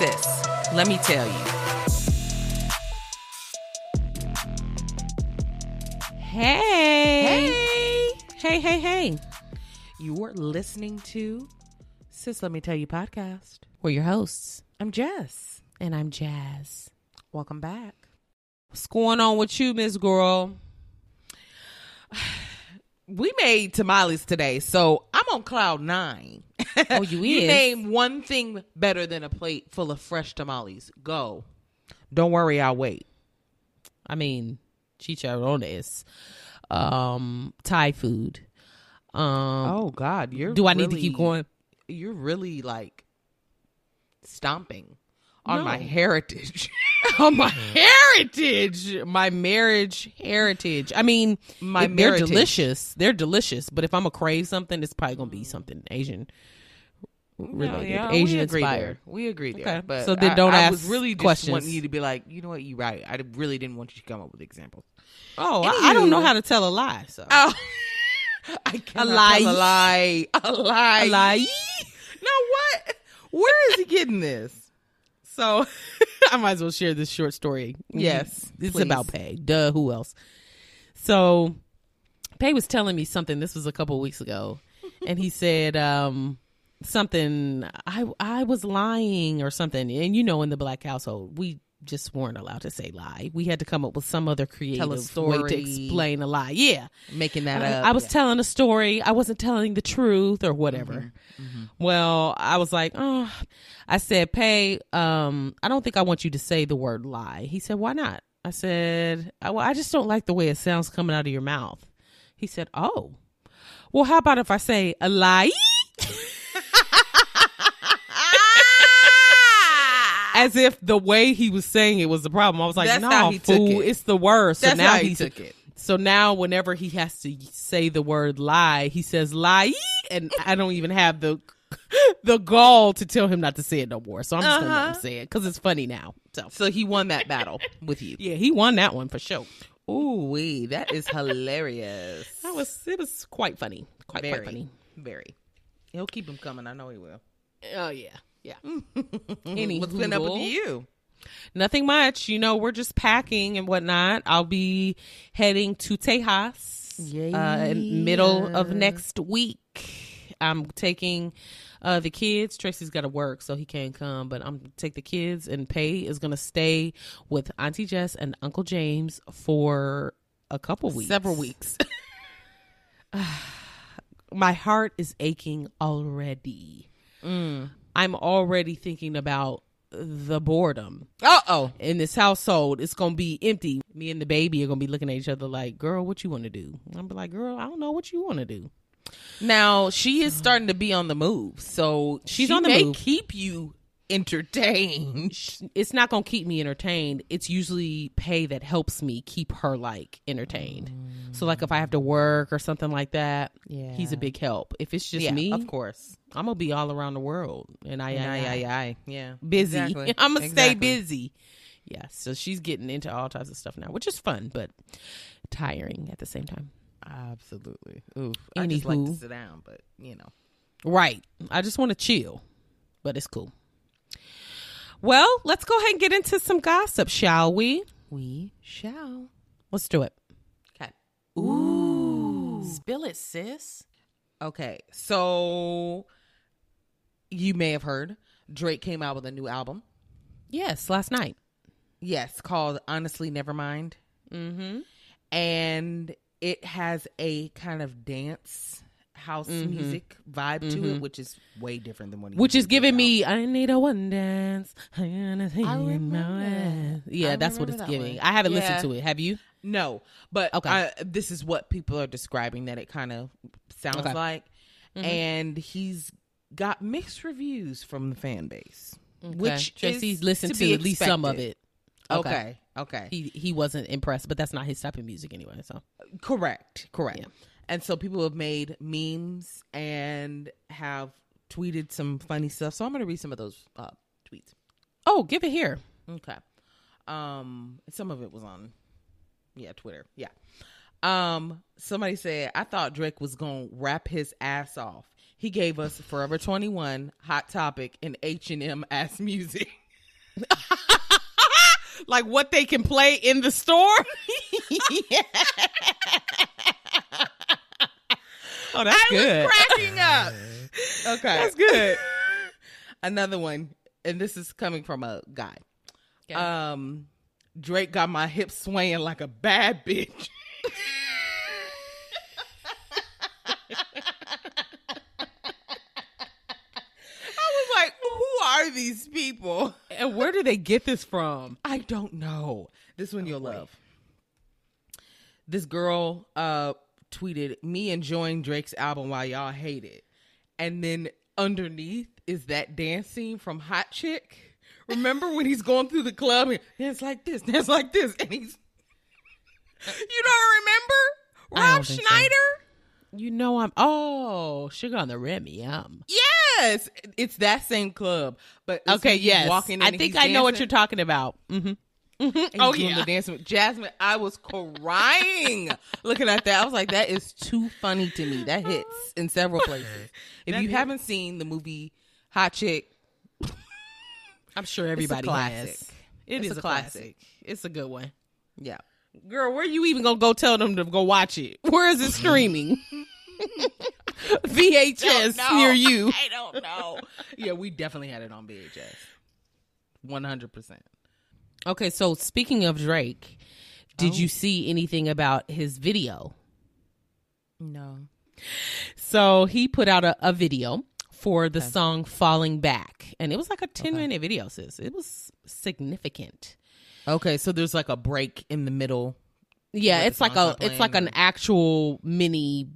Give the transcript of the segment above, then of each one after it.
sis, let me tell you. Hey. Hey, Hey, hey, hey. you're listening to Sis, let me tell you podcast. We're your hosts. I'm Jess. And I'm Jazz. Welcome back. What's going on with you, Miss Girl? We made tamales today, so I'm on cloud nine. Oh, you you name one thing better than a plate full of fresh tamales. Go. Don't worry, I'll wait. I mean, chicharrones, um, Thai food. Um, Oh God, you're. do I need to keep going? You're really like stomping on my heritage. Oh, my heritage, my marriage heritage. I mean, My they're meritage. delicious. They're delicious. But if I'm gonna crave something, it's probably gonna be something Asian related, yeah, Asian we agree inspired. There. We agree there. Okay. But So then don't I ask was really just questions. wanting you to be like, you know what, you're right. I really didn't want you to come up with examples. Oh, I, I don't know how to tell a lie. So Oh, I cannot lie. tell a lie. A lie. a lie. Now what? Where is he getting this? So I might as well share this short story. Yes, It's please. about Pay. Duh, who else? So Pay was telling me something. This was a couple weeks ago. and he said um, something I I was lying or something. And you know in the black household, we just weren't allowed to say lie. We had to come up with some other creative way to explain a lie. Yeah. Making that I, up. I was Yeah. telling a story. I wasn't telling the truth or whatever. Mm-hmm. Well, I was like, oh, I said, Pay, um, I don't think I want you to say the word lie. He said, why not? I said, I, well, I just don't like the way it sounds coming out of your mouth. He said, oh, well, how about if I say a lie? As if the way he was saying it was the problem. I was like, That's no, took fool, it. it's the worst. That's so now how he took it. so now, whenever he has to say the word lie, he says lie, and I don't even have the the gall to tell him not to say it no more. So I'm just gonna let him Uh-huh. say it because it's funny now. So So he won that battle with you. yeah, he won that one for sure. Ooh wee, that is hilarious. That was it was quite funny, quite very quite funny. Very. He'll keep him coming. I know he will. Oh yeah, yeah. Any What's been up with you? Nothing much. You know, we're just packing and whatnot. I'll be heading to Tejas uh, in middle of next week. I'm taking uh, the kids. Tracy's got to work, so he can't come. But I'm take the kids, and Pay is gonna stay with Auntie Jess and Uncle James for a couple weeks, Several weeks. My heart is aching already. I'm already thinking about the boredom Uh oh. in this household, it's gonna be empty. Me and the baby are gonna be looking at each other like, "Girl, what you want to do?" I'm be like, "Girl, I don't know what you want to do." Now she is starting to be on the move, so She's she on the may move. keep you entertained. It's not gonna keep me entertained. It's usually pay that helps me keep her like entertained. Mm. So like if I have to work or something like that, Yeah. he's a big help. If it's just yeah, me, of course. I'm gonna be all around the world and I, Yeah, I, yeah, I, yeah, yeah. busy. Exactly. I'm gonna stay busy. Yeah, so she's getting into all types of stuff now, which is fun but tiring at the same time. Absolutely. Oof. I just like to Anywho. sit down, but you know. Right. I just want to chill, but it's cool. Well, let's go ahead and get into some gossip, shall we? We shall. Let's do it. Okay. Ooh. Spill it, sis. Okay. So you may have heard Drake came out with a new album. Yes, last night. Yes, called Honestly Nevermind. Mm-hmm. And it has a kind of dance house mm-hmm. music vibe to it, mm-hmm. which is way different than what Which is giving me, I need a one dance. I wanna I you remember that. Yeah, I that's what it's giving. one. I haven't Yeah. listened to it. Have you? No, but Okay. I, this is what people are describing that it kind of sounds Okay. like, mm-hmm. and he's got mixed reviews from the fan base, which Tracy's listened to, to, at least some of it. Okay, okay, He he wasn't impressed, but that's not his type of music anyway. So correct, correct. Yeah. And so people have made memes and have tweeted some funny stuff. So I'm going to read some of those uh, tweets. Oh, give it here. Okay. Um, some of it was on, yeah, Twitter. Yeah. Um, somebody said I thought Drake was gonna rap his ass off. He gave us Forever Twenty One, Hot Topic, and H and M ass music. like what they can play in the store. Oh, that's I good. was cracking up. Okay. That's good. Another one, and this is coming from a guy. Okay. Um, Drake got my hips swaying like a bad bitch. I was like, who are these people? And where do they get this from? I don't know. This one you'll love. This girl uh tweeted me enjoying Drake's album while y'all hate it. And then underneath is that dance scene from Hot Chick. Remember when he's going through the club and dance like this, dance like this, and he's You don't remember? I don't Rob so. Schneider? You know I'm oh sugar on the rim, yum. Yes. It's that same club. But Okay, yes. walking I think I know what you're talking about. Mm-hmm. And he's Oh, yeah. the dancing with Jasmine. I was crying looking at that. I was like, that is too funny to me. That hits in several places. If That you hit- haven't seen the movie Hot Chick, I'm sure everybody classic. has. It It's is a a classic. It's a good one. yeah. Girl, where are you even gonna go tell them to go watch it? Where is it streaming? VHS near you. I don't know. yeah, we definitely had it on VHS. 100%. Okay, so speaking of Drake, did you oh. see anything about his video? No. So he put out a, a video for the song Falling Back. And it was like a 10 minute video, sis. It was significant. Okay, so there's like a break in the middle. Yeah, it's like a it's like an actual mini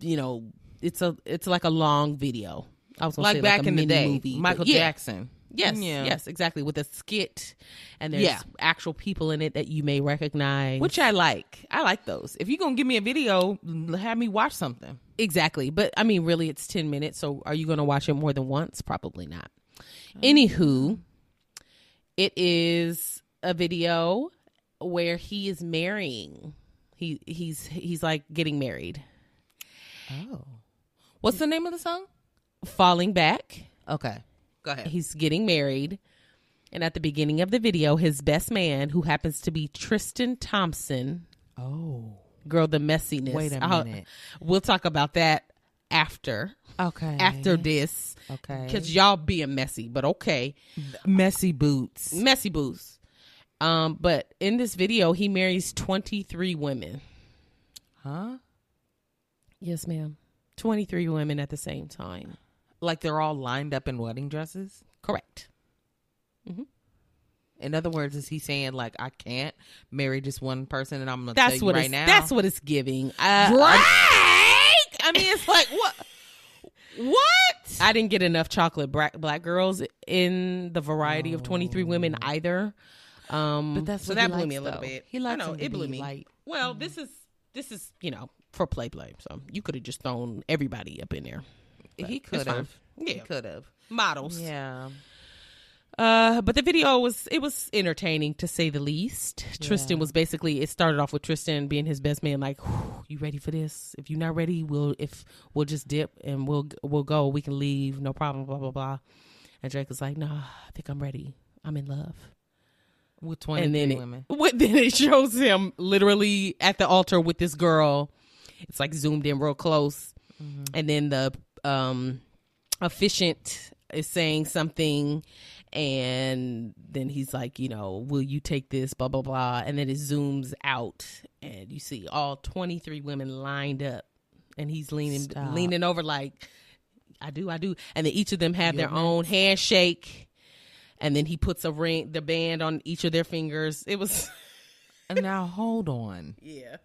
you know, it's a it's like a long video. I was gonna Like say back like in the day. movie, Michael. Jackson. Yes, Yeah. yes, exactly. With a skit, and there's Yeah. actual people in it that you may recognize. Which I like. I like those. If you're going to give me a video, have me watch something. exactly, but I mean, really, it's ten minutes. So, are you going to watch it more than once? Probably not. Oh. Anywho, it is a video where he is marrying. He he's he's like getting married, Oh. What's the name of the song? falling back. Okay. Go ahead. He's getting married. And at the beginning of the video, his best man, who happens to be Tristan Thompson, Oh. girl, the messiness. Wait a I'll- minute. we'll talk about that after Okay. after this Okay. because y'all being messy, but okay, messy boots. messy boots. Um, but in this video, he marries twenty three women. Huh? Yes, ma'am. Twenty three women at the same time. Like they're all lined up in wedding dresses? Correct. Mm-hmm. In other words, is he saying like I can't marry just one person and I'm gonna tell That's you what right now? That's what it's giving. I, Drake. I, I mean, it's like what? What? I didn't get enough chocolate black, black girls in the variety of twenty three women oh. either. Um, But that's so that blew likes, me a little though. bit. He I likes know it blew me. light. Well, mm. this is this is you know for play play. So you could have just thrown everybody up in there. he could fine. Have. He Yeah. could have. Models. Yeah. Uh, but the video was it was entertaining to say the least. Tristan was basically it started off with Tristan being his best man, like, "You ready for this? If you're not ready, we'll if we'll just dip and we'll we'll go. We can leave, no problem." Blah blah blah. And Drake was like, "Nah, I think I'm ready. I'm in love." With twenty and then it, women. what- then it shows him literally at the altar with this girl. It's like zoomed in real close, and then the um officiant is saying something, and then he's like, you know, will you take this? Blah blah blah, and then it zooms out, and you see all twenty three women lined up, and he's leaning Stop. leaning over like, I do, I do, and then each of them have their own handshake. And then he puts a ring, the band on each of their fingers. It was, And now hold on. yeah,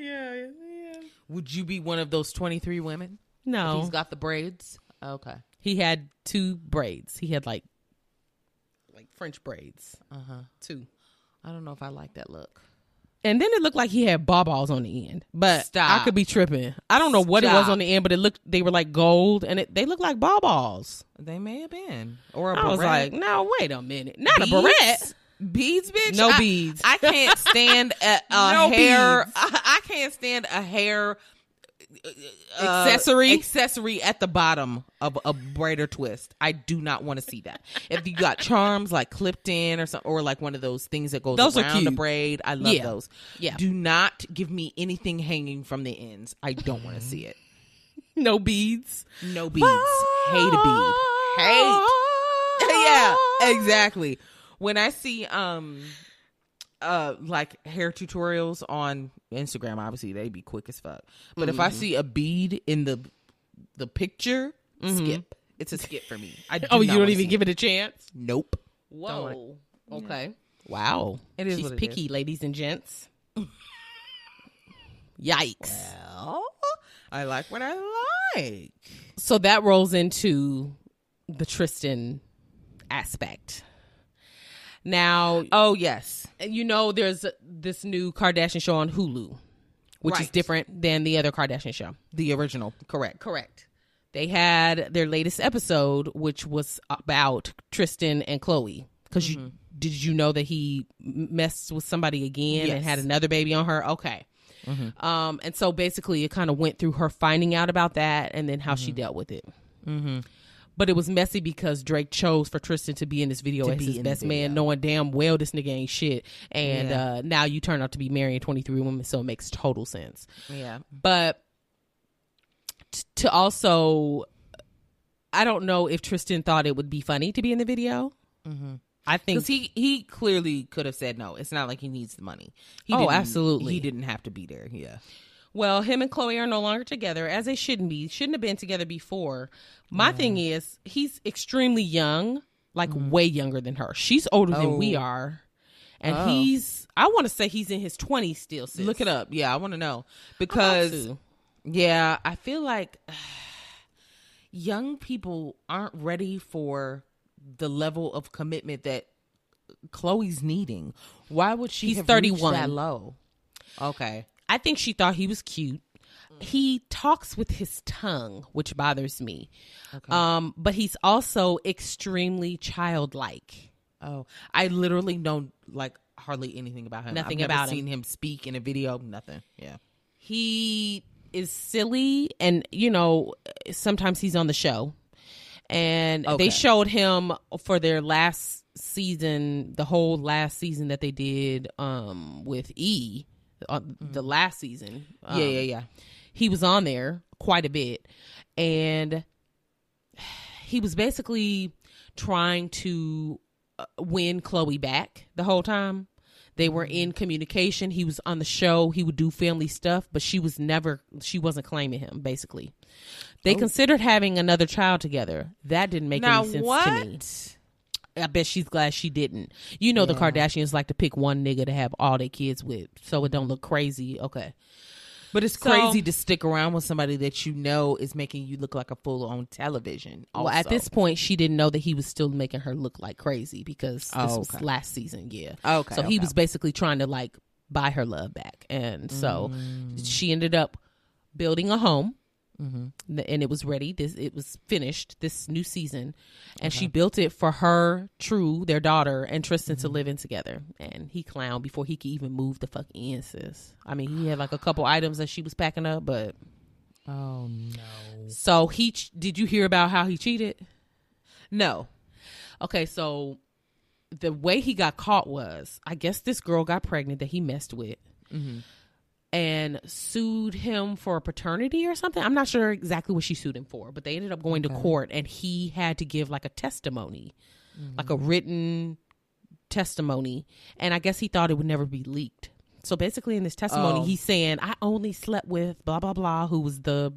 yeah, yeah. Would you be one of those twenty three women? No, He's got the braids. Okay. he had two braids. He had like, like French braids, Uh huh. two. I don't know if I like that look. And then it looked like he had ball balls on the end, but Stop. I could be tripping. I don't know what it was on the end, but it looked they were like gold, and it, they looked like ball balls. They may have been. Or a I was like, no, wait a minute, not Beads? a barrette. Beads, bitch. No I- beads. I can't stand a, a No hair. I, I can't stand a hair uh, Accessory? accessory at the bottom of a braider twist. I do not want to see that. If you got charms like clipped in or something, or like one of those things that goes Those around the braid, I love Yeah. those. Yeah. Do not give me anything hanging from the ends. I don't want to see it. No beads. No beads. Hate a bead. Hate. yeah, exactly. When I see um uh like hair tutorials on Instagram, obviously they'd be quick as fuck. But if I Mm-hmm. see a bead in the the picture, skip. It's a skip for me. I Oh, you don't even give it a chance? Nope. Whoa. Okay. Wow. It is She's it picky, ladies and gents. Yikes. Well, I like what I like. So that rolls into the Tristan aspect. Now, Oh yes. You know, there's this new Kardashian show on Hulu, which is different than the other Kardashian show. The original. Correct. Correct. They had their latest episode, which was about Tristan and Khloé. Because you did you know that he messed with somebody again and had another baby on her? Okay. Um, and so basically, it kind of went through her finding out about that and then how she dealt with it. Mm-hmm. But it was messy because Drake chose for Tristan to be in this video as be his best man, knowing damn well this nigga ain't shit. And Yeah. uh, now you turn out to be marrying 23 women, so it makes total sense Yeah. but t- to also i don't know if tristan thought it would be funny to be in the video i think Because he he clearly could have said no. It's not like he needs the money. He Oh, absolutely. He didn't have to be there. Yeah. Well him and khloé are no longer together as they shouldn't be shouldn't have been together before my mm. thing is he's extremely young like mm. way younger than her she's older than we Oh. are and Oh. he's i want to say he's in his 20s still sis. Look it up. Yeah, I want to know because yeah, I feel like young people aren't ready for the level of commitment that Khloé's needing. Why would she? He's have 31. That low. Okay. I think she thought he was cute. He talks with his tongue, which bothers me. Um, but he's also extremely childlike. Oh, I literally know like hardly anything about him. Nothing I've never about him. seen him speak in a video. Nothing. Yeah. He is silly, and you know, sometimes he's on the show. And Okay. they showed him for their last season, the whole last season that they did um, with E, uh, the last season. Um, yeah. Yeah. Yeah. he was on there quite a bit and he was basically trying to uh, win Khloé back the whole time. They were in communication. He was on the show. He would do family stuff, but she was never she wasn't claiming him basically. They considered having another child together. That didn't make Now any sense what? to me. I bet she's glad she didn't. You know the Kardashians like to pick one nigga to have all their kids with so it don't look crazy. Okay. But it's So- crazy to stick around with somebody that you know is making you look like a fool on television. Well, at this point, she didn't know that he was still making her look like crazy because this Oh, was last season. Yeah. Okay, So he was basically trying to like buy her love back, and so Mm. she ended up building a home, Mm-hmm. and it was ready. This it was finished this new season, and she built it for her, True, their daughter, and Tristan Mm-hmm. to live in together. And he clowned before he could even move the fuck in, sis. I mean, he had like a couple items that she was packing up, but oh no, so he ch- did you hear about how he cheated? no. Okay, so the way he got caught was, I guess this girl got pregnant that he messed with, and sued him for paternity or something. I'm not sure exactly what she sued him for, but they ended up going to court, and he had to give like a testimony, like a written testimony, and I guess he thought it would never be leaked. So basically, in this testimony, Oh. he's saying, "I only slept with blah blah blah," who was the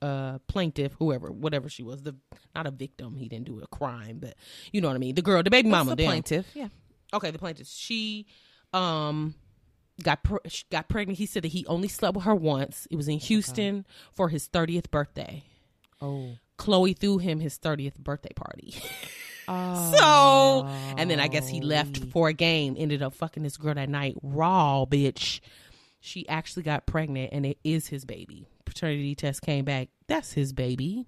uh plaintiff whoever whatever she was the not a victim he didn't do a crime but you know what i mean the girl the baby mama the damn. plaintiff. Yeah. okay the plaintiff she um got she got pregnant. He said that he only slept with her once. It was in houston for his 30th birthday. Oh. khloé threw him his 30th birthday party. So and then i guess he left for a game ended up fucking this girl that night raw bitch. She actually got pregnant and it is his baby. Paternity test came back. That's his baby.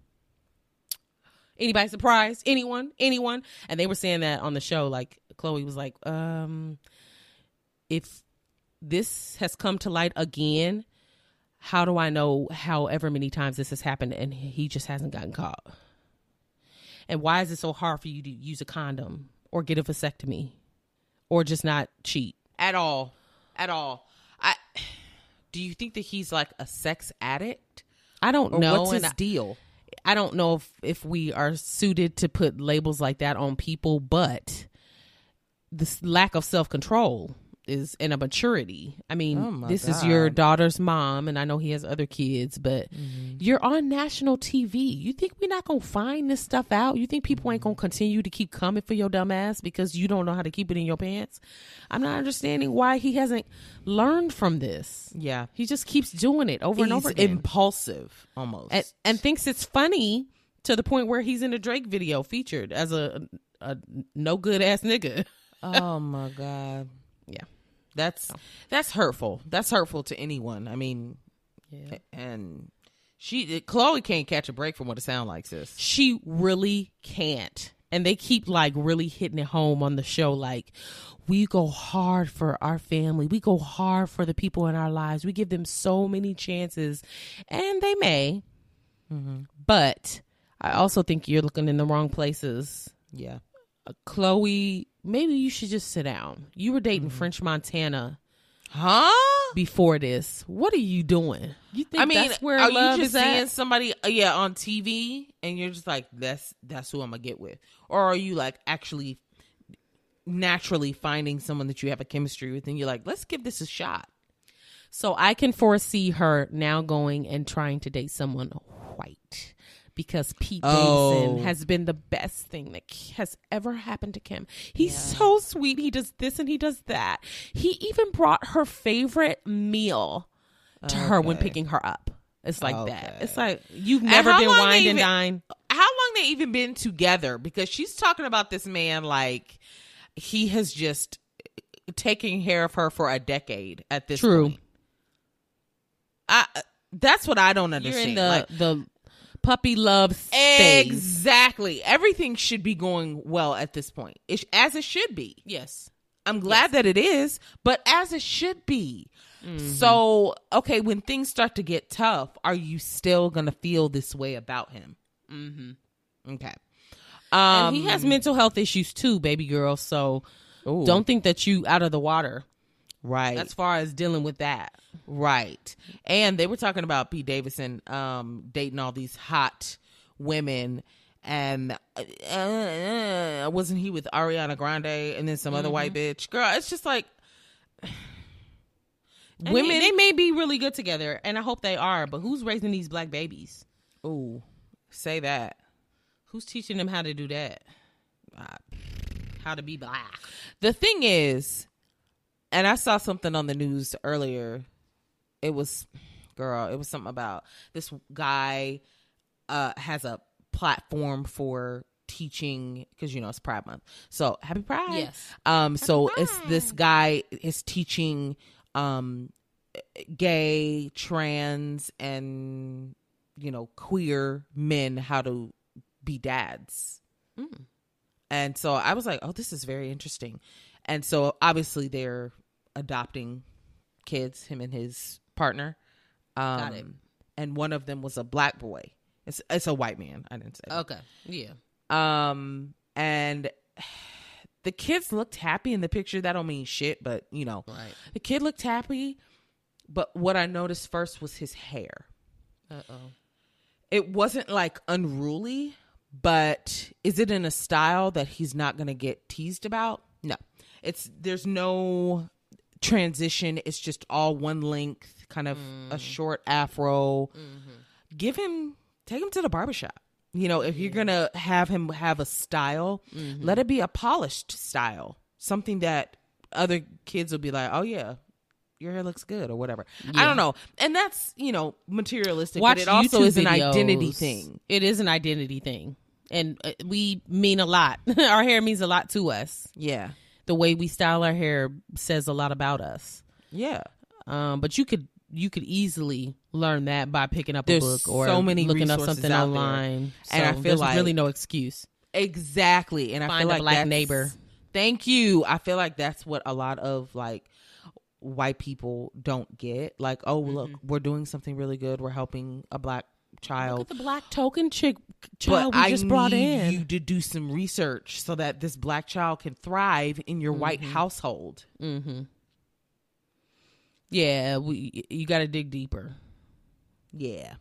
Anybody surprised? Anyone? Anyone? And they were saying that on the show like khloé was like um if this has come to light again how do I know however many times this has happened and he just hasn't gotten caught? And why is it so hard for you to use a condom or get a vasectomy or just not cheat at all? At all. I do you think that he's like a sex addict? I don't Or know. what's his I- deal? I don't know if, if we are suited to put labels like that on people, but this lack of self control is in a maturity. I mean, Oh this is your daughter's mom, and I know he has other kids, but mm-hmm. you're on national TV. You think we're not gonna find this stuff out? You think people ain't gonna mm-hmm. continue to keep coming for your dumb ass because you don't know how to keep it in your pants? I'm not understanding why he hasn't learned from this. Yeah. He just keeps doing it over and over again impulsive almost. and, and thinks it's funny to the point where he's in a Drake video featured as a, a no good ass nigga. oh my god. Yeah. That's that's hurtful. That's hurtful to anyone. I mean, Yeah. and she Khloé can't catch a break from what it sounds like, sis. She really can't. And they keep like really hitting it home on the show like we go hard for our family. We go hard for the people in our lives. We give them so many chances and they may. But I also think you're looking in the wrong places. Yeah. Uh, Khloé, maybe you should just sit down. You were dating French Montana Huh? before this. What are you doing? You think I mean, that's where are love you just is seeing at? somebody, uh, yeah, on TV, and you're just like, that's that's who I'm gonna get with, or are you like actually naturally finding someone that you have a chemistry with, and you're like, let's give this a shot? So I can foresee her now going and trying to date someone white because Pete Oh. Davidson has been the best thing that has ever happened to Kim. He's so sweet. He does this and he does that. He even brought her favorite meal to her when picking her up. It's like Okay. that. It's like you've never been they and dine. How long they even been together? Because she's talking about this man like he has just uh, taken care of her for a decade at this True. point. I uh, that's what I don't You're understand. in the Like, the puppy love phase. Exactly. Everything should be going well at this point, it, as it should be. Yes. I'm glad that it is, but as it should be. Mm-hmm. So, okay, when things start to get tough, are you still going to feel this way about him? Mm-hmm. Okay. Um, And he has mental health issues too, baby girl. So Ooh. don't think that you out of the water right. as far as dealing with that. Right. And they were talking about Pete Davidson um, dating all these hot women. And uh, uh, wasn't he with Ariana Grande and then some other white bitch? Girl, it's just like And women. they, they may be really good together, and I hope they are. But who's raising these black babies? Ooh, say that. Who's teaching them how to do that? How to be black? The thing is, and I saw something on the news earlier. It was, girl, it was something about this guy uh, has a platform for teaching because you know it's Pride Month. So happy Pride. Yes. Um. so it's this guy is teaching um gay, trans, and you know queer men how to be dads. And so I was like, oh, this is very interesting. And so obviously they're adopting kids, him and his partner. Um, Got it. And one of them was a black boy. It's it's a white man. I didn't say. that. Okay. Yeah. Um, and the kids looked happy in the picture. That don't mean shit, but you know, Right. the kid looked happy. But what I noticed first was his hair. Uh oh. It wasn't like unruly, but is it in a style that he's not going to get teased about? No. It's there's no transition. It's just all one length, kind of a mm. short afro. Mm-hmm. Give him take him to the barbershop. You know, if you're going to have him have a style, mm-hmm. let it be a polished style. Something that other kids will be like, "Oh yeah, your hair looks good" or whatever. I don't know. And that's, you know, materialistic, Watch but it also YouTube is an identity thing. It is an identity thing, and uh, we mean a lot. our hair means a lot to us. Yeah. The way we style our hair says a lot about us. Yeah. Um, but you could you could easily learn that by picking up There's a book or so many looking up something online. And I feel there's like- really no excuse. Exactly. And I Find feel a like black neighbor. Thank you. I feel like that's what a lot of like white people don't get. Like, oh, look, we're doing something really good. We're helping a black child. Look at the black token chick child we I just brought need in. you to do some research so that this black child can thrive in your white Mm-hmm. household. yeah, we you got to dig deeper. Yeah.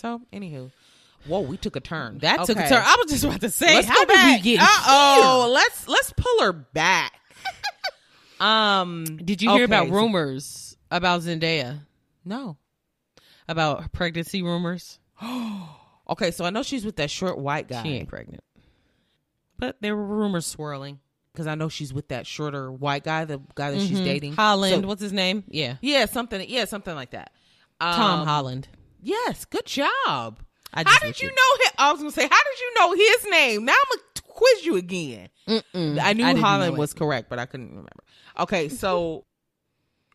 So, anywho, whoa, we took a turn. That took a turn. I was just about to say, Let's how did we get Uh-oh, let's let's pull her back. um, Did you hear about rumors about Zendaya? No. About pregnancy rumors? Okay, so I know she's with that short white guy. She ain't pregnant. But there were rumors swirling. because I know she's with that shorter white guy, the guy that she's dating. Mm-hmm. Holland, So- what's his name? Yeah. yeah, something. Yeah, something like that. Tom Um, Holland. Yes, good job. I How did looked you it. know him? I was gonna say, how did you know his name? Now I'm gonna quiz you again. Mm-mm. I knew didn't Holland was correct, but I couldn't remember. Okay, so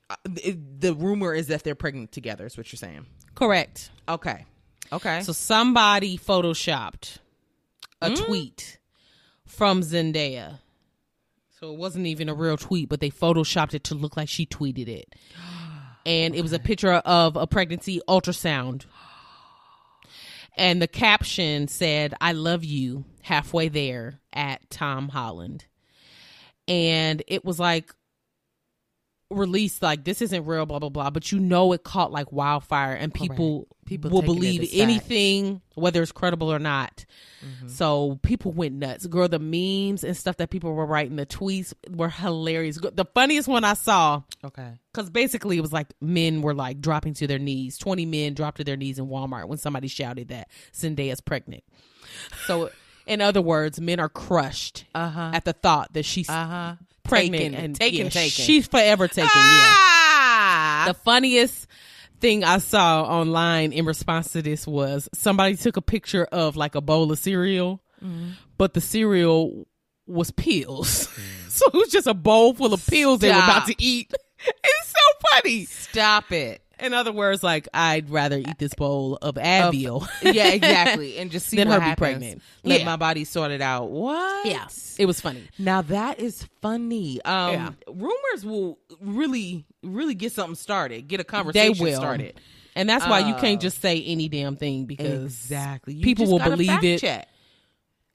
uh, it- the rumor is that they're pregnant together. Is what you're saying? correct. Okay, okay. So somebody photoshopped a Mm. tweet from Zendaya. So it wasn't even a real tweet, but they photoshopped it to look like she tweeted it. And it was a picture of a pregnancy ultrasound. And the caption said, I love you halfway there at Tom Holland. And it was like released like this isn't real, blah blah blah. But you know it caught like wildfire, and people People will believe anything, whether it's credible or not. Mm-hmm. So people went nuts. Girl, the memes and stuff that people were writing, the tweets were hilarious. The funniest one I saw, okay. because basically it was like men were like dropping to their knees. Twenty men dropped to their knees in Walmart when somebody shouted that Zendaya's pregnant. So, in other words, men are crushed Uh-huh. at the thought that she's Uh huh. Pregnant Taken, and taken, yeah, taken. She's forever taken. Yeah. Ah. The funniest thing I saw online in response to this was somebody took a picture of like a bowl of cereal, but the cereal was pills. so it was just a bowl full of pills they were about to eat. It's so funny. Stop it. In other words, like I'd rather eat this bowl of Advil. yeah, exactly. And just see Than her be pregnant. Let Yeah. my body sort it out. What? yeah, it was funny. Now that is funny. Um, Yeah. rumors will really, really get something started. Get a They conversation will. started. And that's why you Uh, can't just say any damn thing because Exactly. You people will believe it, check.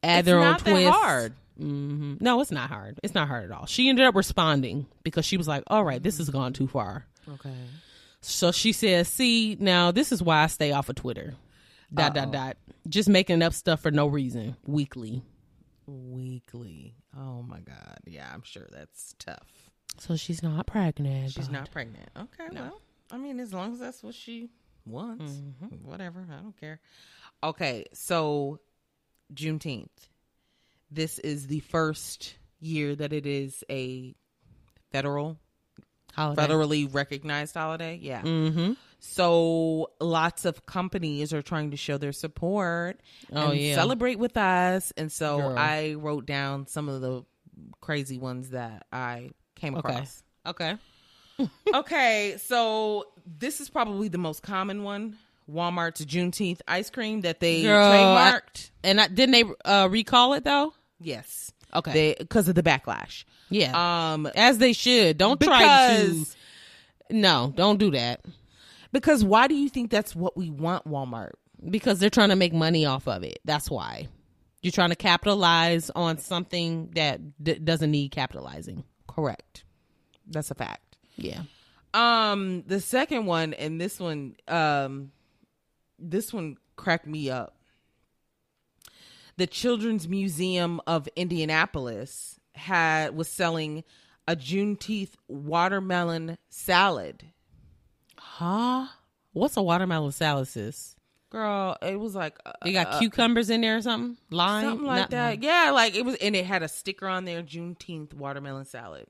add It's their own twist. hard. hmm No, it's not hard. It's not hard at all. She ended up responding because she was like, "All right, this has gone too far." Okay. So she says, "See, now this is why I stay off of Twitter." Dot dot dot. Just making up stuff for no reason weekly. Weekly. Oh my God. Yeah, I'm sure that's tough. So she's not pregnant. She's but- not pregnant. Okay. Well, I mean, as long as that's what she wants, Mm-hmm. whatever. I don't care. Okay. So, Juneteenth. This is the first year that it is a federal, Holiday. federally recognized holiday. Yeah. Mm-hmm. So lots of companies are trying to show their support Oh, and yeah. celebrate with us. And so Girl. I wrote down some of the crazy ones that I came across. Okay. okay, so this is probably the most common one. Walmart's Juneteenth ice cream that they Girl, I- trademarked. And I, didn't they uh, recall it though? yes. Okay. Because of the backlash. yeah. Um As they should. Don't try to. No, don't do that. because why do you think that's what we want Walmart? because they're trying to make money off of it. That's why. You're trying to capitalize on something that d- doesn't need capitalizing. Correct. That's a fact. Yeah. Um, the second one, and this one, um, this one cracked me up. The Children's Museum of Indianapolis had was selling a Juneteenth watermelon salad. Huh? What's a watermelon salad, sis? Girl, it was like uh, You got uh, cucumbers in there or something? Lime? something like Not- that. Yeah, like it was, and it had a sticker on there, Juneteenth watermelon salad.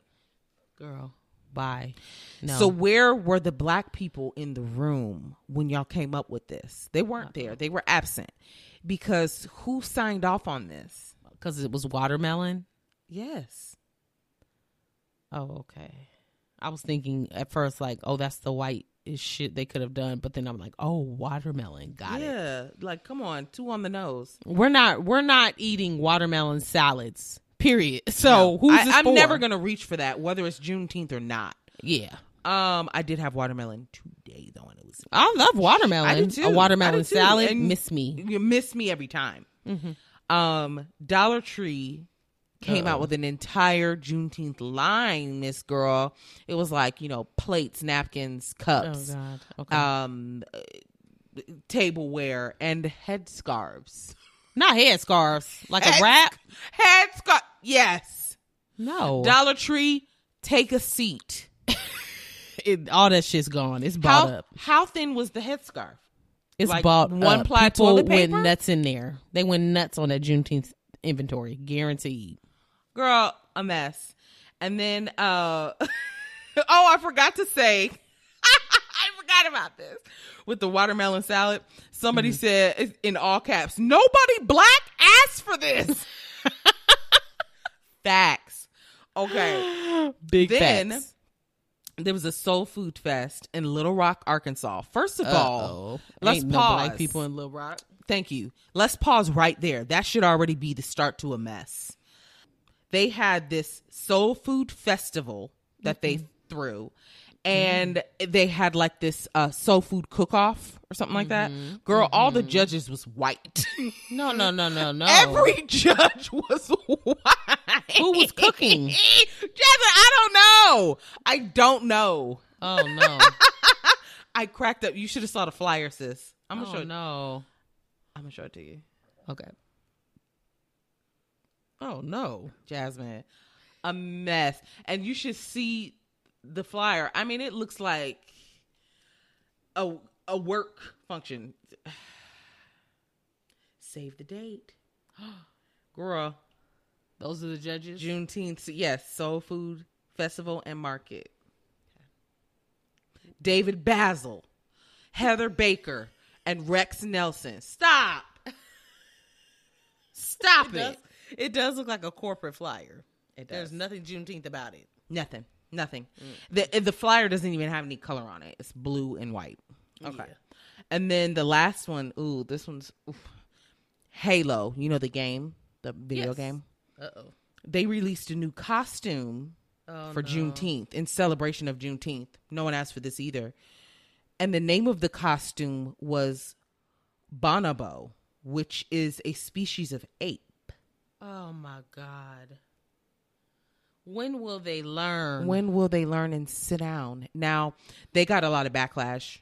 Girl, bye. No. So where were the black people in the room when y'all came up with this? They weren't there. They were absent. Because who signed off on this? because it was watermelon. Yes. Oh, okay. I was thinking at first like, oh, that's the white shit they could have done, but then I'm like, oh, watermelon. Got it. yeah. Like, come on, two on the nose. We're not we're not eating watermelon salads. Period. So who's I, this I'm for? never gonna reach for that, whether it's Juneteenth or not. Yeah. Um, I did have watermelon today though, and it was I love watermelon. I do too. A watermelon salad. And miss me. you miss me every time. Um, Dollar Tree came out Uh-oh. with an entire Juneteenth line, Miss Girl. It was like you know plates, napkins, Oh cups, God. Okay. um, tableware, and headscarves. Not headscarves. Like Heads- a wrap. Headscarf. Yes. No. Dollar Tree, take a seat. It- all that shit's gone. It's How bought up. how thin was the headscarf? It's like bought one up. ply People toilet paper? went nuts in there. They went nuts on that Juneteenth inventory. Guaranteed. girl a mess and then uh oh i forgot to say i forgot about this with the watermelon salad somebody said in all caps nobody black asked for this facts okay Big Then- facts. There was a soul food fest in little rock arkansas first of all Uh-oh. let's Ain't pause no black people in Little Rock. Thank you. Let's pause right there. That should already be the start to a mess. They had this soul food festival that they mm-hmm. threw, and mm-hmm. they had like this uh, soul food cook off or something like that. Mm-hmm. Girl, all the mm-hmm. judges was white. No, no, no, no, no. Every judge was white. Who was cooking? Jasmine, I don't know. I don't know. Oh no. I cracked up. You should have saw the flyer, sis. I'm gonna oh show. it. no. I'm gonna show it to you. Okay. Oh no. Jasmine. A mess. And you should see the flyer. I mean, it looks like a a work function. Save the date. Girl, Those are the judges. Juneteenth. Yes, Soul Food Festival and Market. David Basil, Heather Baker, and Rex Nelson. Stop. Stop It it. does, it does look like a corporate flyer. It does. There's nothing Juneteenth about it. Nothing. Nothing. The the flyer doesn't even have any color on it. It's blue and white. Okay. Yeah. And then the last one, ooh, this one's oof. Halo. You know the game, the video Yes. game. Uh oh. They released a new costume Oh, for no. Juneteenth in celebration of Juneteenth. No one asked for this either. And the name of the costume was bonobo, which is a species of ape. Oh my God. When will they learn? When will they learn and sit down? Now, they got a lot of backlash.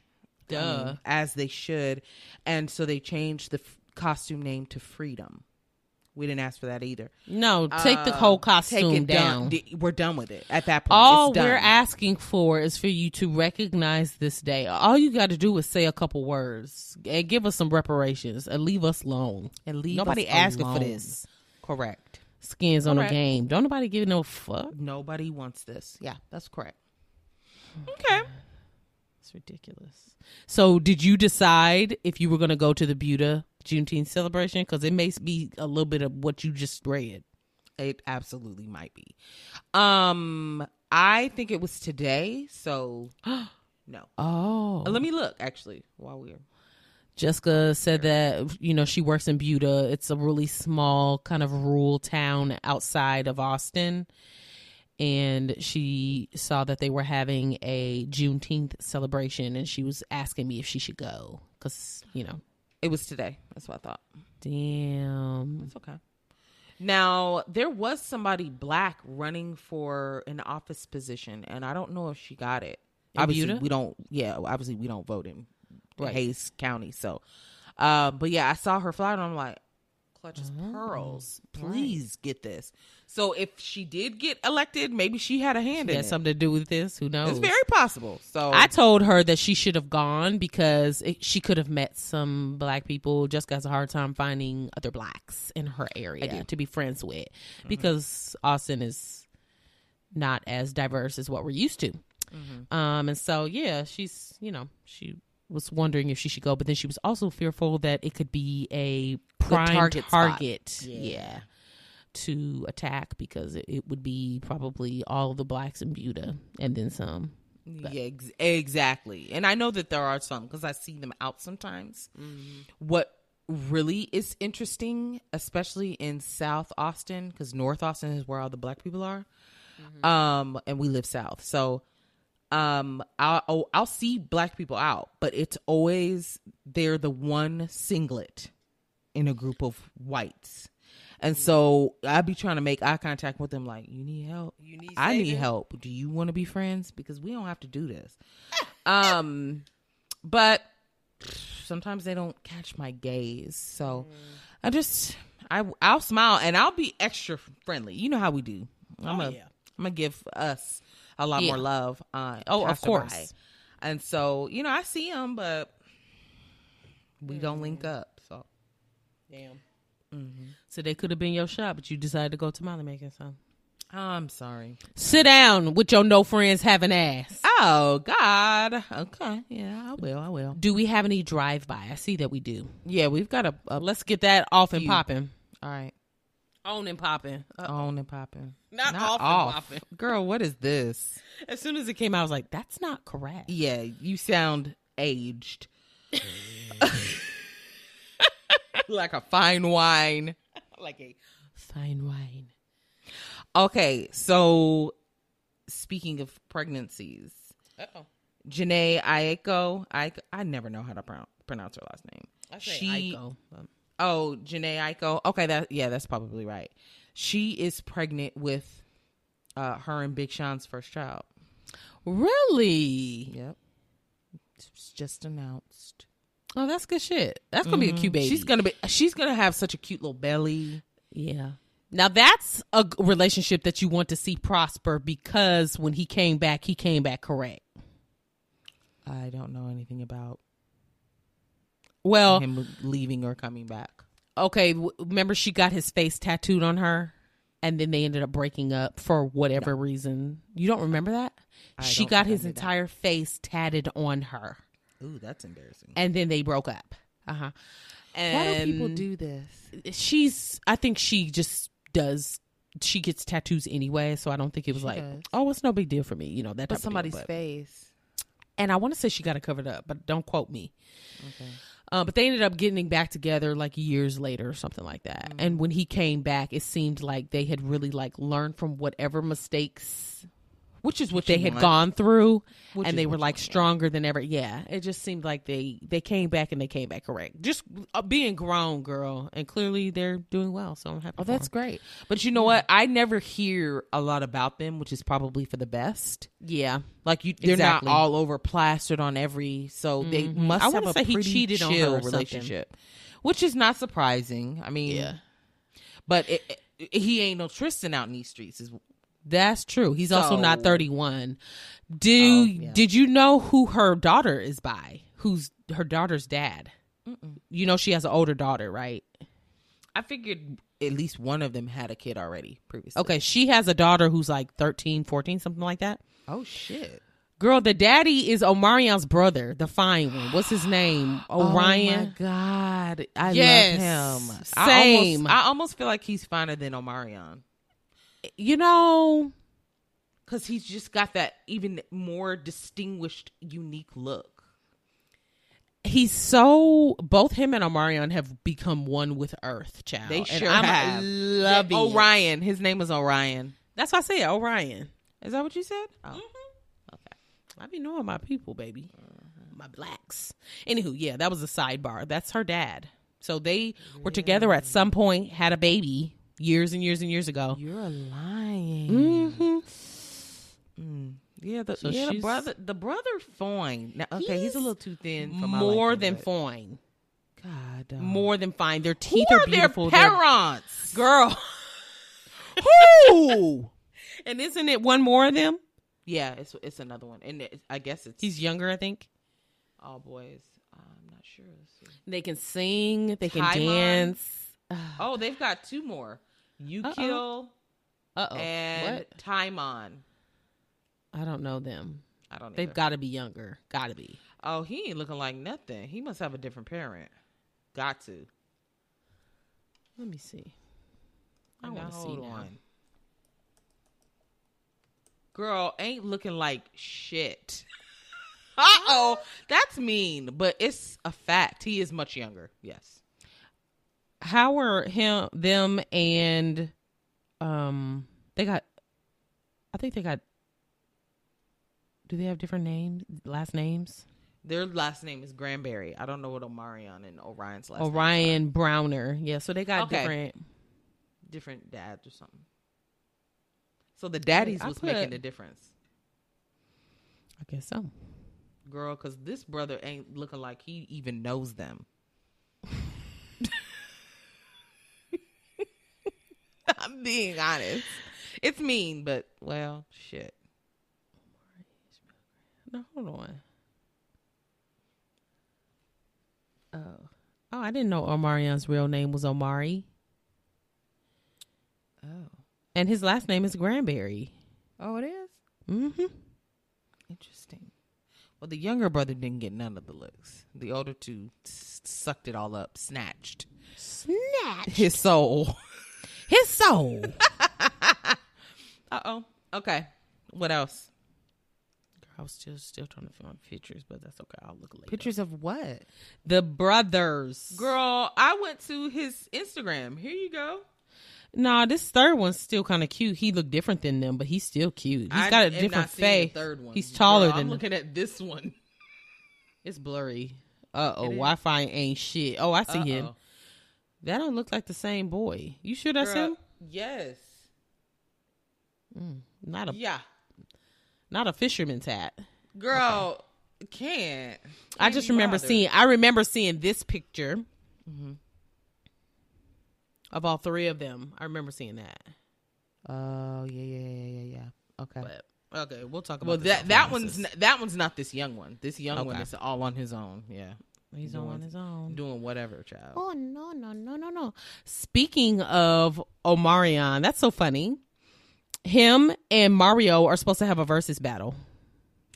I mean, Duh. as they should. And so they changed the f- costume name to Freedom. We didn't ask for that either. No, take the Uh, whole take costume down. D- We're done with it at that point. All it's done. we're asking for is for you to recognize this day. All you got to do is say a couple words and give us some reparations and leave us alone. and leave Nobody asking for this. Correct. Skins on the game. Don't nobody give no fuck. Nobody wants this. Yeah, that's correct. Okay. It's ridiculous. So, did you decide if you were going to go to the Buda Juneteenth celebration? Because it may be a little bit of what you just read. It absolutely might be. Um, I think it was today. So no. Oh, Uh, Let me look actually while we're. Jessica oh, said that you know she works in Buda. It's a really small kind of rural town outside of Austin, and she saw that they were having a Juneteenth celebration, and she was asking me if she should go because you know, It was today. That's what I thought. damn, It's okay. Now there was somebody black running for an office position, and I don't know if she got it. In obviously, Buda? we don't. Yeah, obviously we don't vote in Right. Hays County. So, um, but yeah, I saw her flyer, and I'm like, clutches Oh, pearls. Please get this. So if she did get elected, maybe she had a hand It in had it. something to do with this. Who knows? It's very possible. So I told her that she should have gone because it, she could have met some black people. Jessica has a hard time finding other blacks in her area to be friends with because Austin is not as diverse as what we're used to. Um, and so yeah, she's you know she was wondering if she should go, but then she was also fearful that it could be a prime target target, spot. yeah. Yeah. to attack because it, it would be probably all the blacks in Buda and then some. Yeah, ex- exactly. And I know that there are some because I see them out sometimes. What really is interesting, especially in South Austin, because North Austin is where all the black people are, um, and we live south. So um I'll oh, I'll see black people out, but it's always they're the one singlet in a group of whites. And so I'd be trying to make eye contact with them like, you need help. You need I need help. Do you want to be friends? Because we don't have to do this. um but sometimes they don't catch my gaze. So I just I I'll smile and I'll be extra friendly. You know how we do. I'm Oh, a, yeah. I'm gonna give us a lot Yeah. more love. Uh, Oh, of course. And so you know I see him, but we don't link Mm. up. So Damn. Mm-hmm. So they could have been your shot, but you decided to go to Molly making. So I'm sorry. sit down with your no friends having ass. Oh God. Okay. Yeah, I will. I will. Do we have any drive by? I see that we do. Yeah, we've got a, a Let's get that off and popping. all right. On and popping. On and popping. Not off and popping. Girl, what is this? As soon as it came out, I was like, "That's not correct." Yeah, you sound aged. like a fine wine. Like a fine wine. Okay, so speaking of pregnancies, Uh-oh. Jhene Aiko, I I never know how to pronounce pronounce her last name. I say She- Aiko, Oh, Jhene Aiko. Okay, that yeah, that's probably right. She is pregnant with uh her and Big Sean's first child. Really? Yep. It's just announced. Oh, that's good shit. That's gonna be a cute baby. She's gonna be she's gonna have such a cute little belly. yeah. Now that's a relationship that you want to see prosper because when he came back, he came back correct. I don't know anything about Well, him leaving or coming back. okay. w- Remember, she got his face tattooed on her, and then they ended up breaking up for whatever reason. You don't remember that? I she got his did that. entire face tatted on her, Ooh, that's embarrassing. and then they broke up. Uh huh. Why do people do this? she's I think she just does she gets tattoos anyway, so I don't think it was She like, does. oh, it's no big deal for me, you know, that But of deal, somebody's but- face. And I want to say she got it covered up, but don't quote me. Okay. Uh, but they ended up getting back together like years later or something like that. Mm-hmm. And when he came back, it seemed like they had really like learned from whatever mistakes, which is what they had want. gone through, Which and they were like want, stronger than ever. Yeah, it just seemed like they they came back and they came back correct. Just uh, being grown, girl, and clearly they're doing well. So I'm happy. Oh, that's them. great. But you know what? I never hear a lot about them, which is probably for the best. yeah. Like you, they're Exactly. not all over plastered on every. So they Mhm. must I have wanna a say he cheated on her chill or something. relationship, which is not surprising. I mean, Yeah. but it, it- he ain't no Tristan out in these streets. Is That's true. He's also not 31. Do Oh, yeah. did you know who her daughter is by? Who's her daughter's dad? You know she has an older daughter, right? I figured at least one of them had a kid already previously. Okay, she has a daughter who's like 13, 14, something like that. Oh shit. Girl, the daddy is Omarion's brother, the fine one. What's his name? O'Ryan. Oh my god, I Yes, love him. same. I almost, I almost feel like he's finer than Omarion you know, because he's just got that even more distinguished, unique look. he's so both him and Omarion have become one with Earth, child. They And sure I'm have. Loving it. O'Ryan. His name is O'Ryan. That's why I say O'Ryan. Is that what you said? Oh. Mm-hmm. Okay. I be knowing my people, baby. My blacks. Anywho, yeah, that was a sidebar. That's her dad. So they were together at some point, had a baby years and years and years ago. You're lying. Mm-hmm. Mm. Yeah, the, So yeah, the brother, the brother Foyne. Now, okay, he's, He's a little too thin for my More liking, than but- fine. God. More than fine. Their teeth are are beautiful. their They're- parents? Girl. Who? and isn't it one more of them? yeah, it's it's another one, and it, I guess it's He's younger, I think. all boys. I'm not sure. They can sing, they can dance. Oh, they've got two more. You kill Uh oh. and What? Timon. I don't know them. I don't. They've got to be younger. Got to be. Oh, he ain't looking like nothing. He must have a different parent. Got to. Let me see. I want to see now. on. Girl ain't looking like shit. uh oh, that's mean, but it's a fact. He is much younger. Yes. How are him, them, and um, they got. I think they got Do they have different names, last names? Their last name is Grandberry. I don't know what Omarion and O'Ryan's last name. O'Ryan Browner. Yeah, so they got Okay. different. different dads or something. So the daddies I was put- making the difference, I guess so. girl. Because this brother ain't looking like he even knows them. I'm being honest. It's mean, but well, shit. No, hold on. Oh, oh, I didn't know Omarion's real name was Omari, Oh, and his last name is Grandberry. oh, it is Mm-hmm. interesting. Well, the younger brother didn't get none of the looks. The older two s- sucked it all up, snatched Snatched? his soul. His soul. Uh oh. Okay. What else? I was still still trying to find pictures, but that's okay. I'll look later. Pictures of what? The brothers. Girl, I went to his Instagram. Here you go. Nah, this third one's still kind of cute. He looked different than them, but he's still cute. He's I got a different face. Third one. He's taller Girl, than I'm them. looking at this one. It's blurry. Uh oh, Wi-Fi ain't shit. Oh, I see him. That don't look like the same boy. You sure that's Girl, him? Yes. Not a Yeah. not a fisherman's hat. Girl, can't. I Can't just remember bothered. seeing. I remember seeing this picture Mm-hmm. of all three of them. I remember seeing that. Oh yeah, yeah, yeah, yeah, yeah. Okay. But okay, we'll talk about well, that that one's n- that one's not this young one. This young one Okay. is all on his own. Yeah, he's doing- on his own. doing whatever, child. Oh no no no no no! Speaking of Omarion, that's so funny. Him and Mario are supposed to have a Verzuz battle.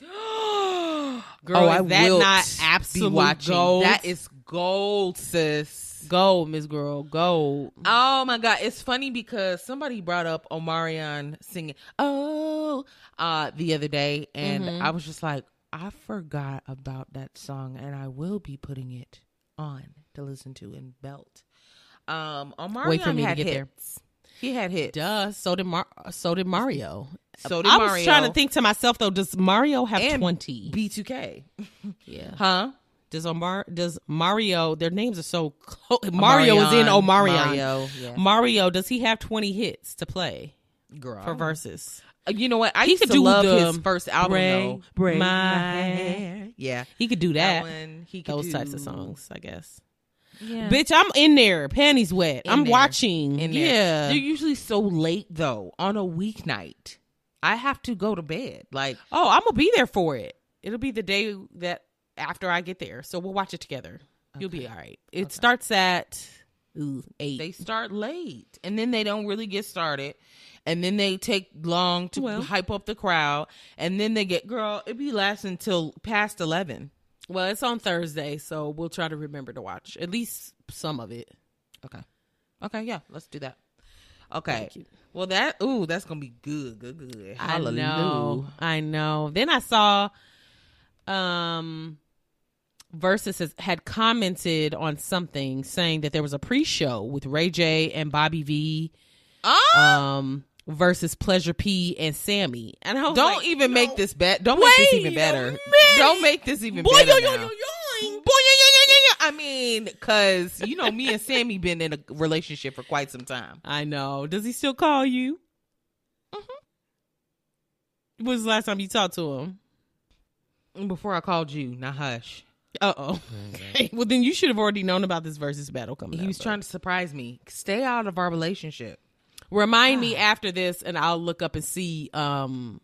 Girl, Oh, is I that will not absolute watching. gold? That is gold, sis. Gold, Miss Girl, gold. Oh my god, it's funny because somebody brought up Omarion singing "Oh" uh, the other day, and Mhm. I was just like, I forgot about that song, and I will be putting it on to listen to and belt. Um, Omarion Wait for me to had get there. hits. He had hits. Duh. So did Mar- so did Mario. So did I Mario. was trying to think to myself though. Does Mario have And twenty? B2K, yeah. huh? Does Omar? Does Mario? Their names are so close. Mario is in Omarion. Mario. Mario, yeah. Mario. Does he have twenty hits to play Girl, for Verzuz? Uh, You know what? I He used could to do love the his first album Bring- though. Bring My My hair. Yeah, He could do that that. one. He Those types of songs, I guess. Yeah. Bitch, I'm in there. Panties wet. In I'm there. watching. yeah. They're usually so late though on a weeknight. I have to go to bed. Like Oh, I'm gonna be there for it. It'll be the day that after I get there, so we'll watch it together. You'll be all right. It starts at ooh, eight. they start late and then they don't really get started. And then they take long to Well. hype up the crowd. And then they get girl, it be lasting till past eleven. well, it's on Thursday, so we'll try to remember to watch at least some of it. Okay. Okay, yeah, let's do that. Okay. Well that ooh, that's gonna be good, good, good. I Hallelujah. know. I know. Then I saw um Verzuz has, had commented on something saying that there was a pre-show with Ray J and Bobby V Ah! um versus Pleasure P and Sammie. And I was Don't like, even no. make this bet. Don't make this even better. Don't make this even Boy, better. yo, yo, now. yo, yo. Boy. I mean, cause you know, me and Sammie been in a relationship for quite some time. I know. Does he still call you? When was the last time you talked to him? Before I called you, now hush. Uh oh. well, then you should have already known about this Verzuz battle coming. He was trying to surprise me. Stay out of our relationship. Remind me after this, and I'll look up and see. Um,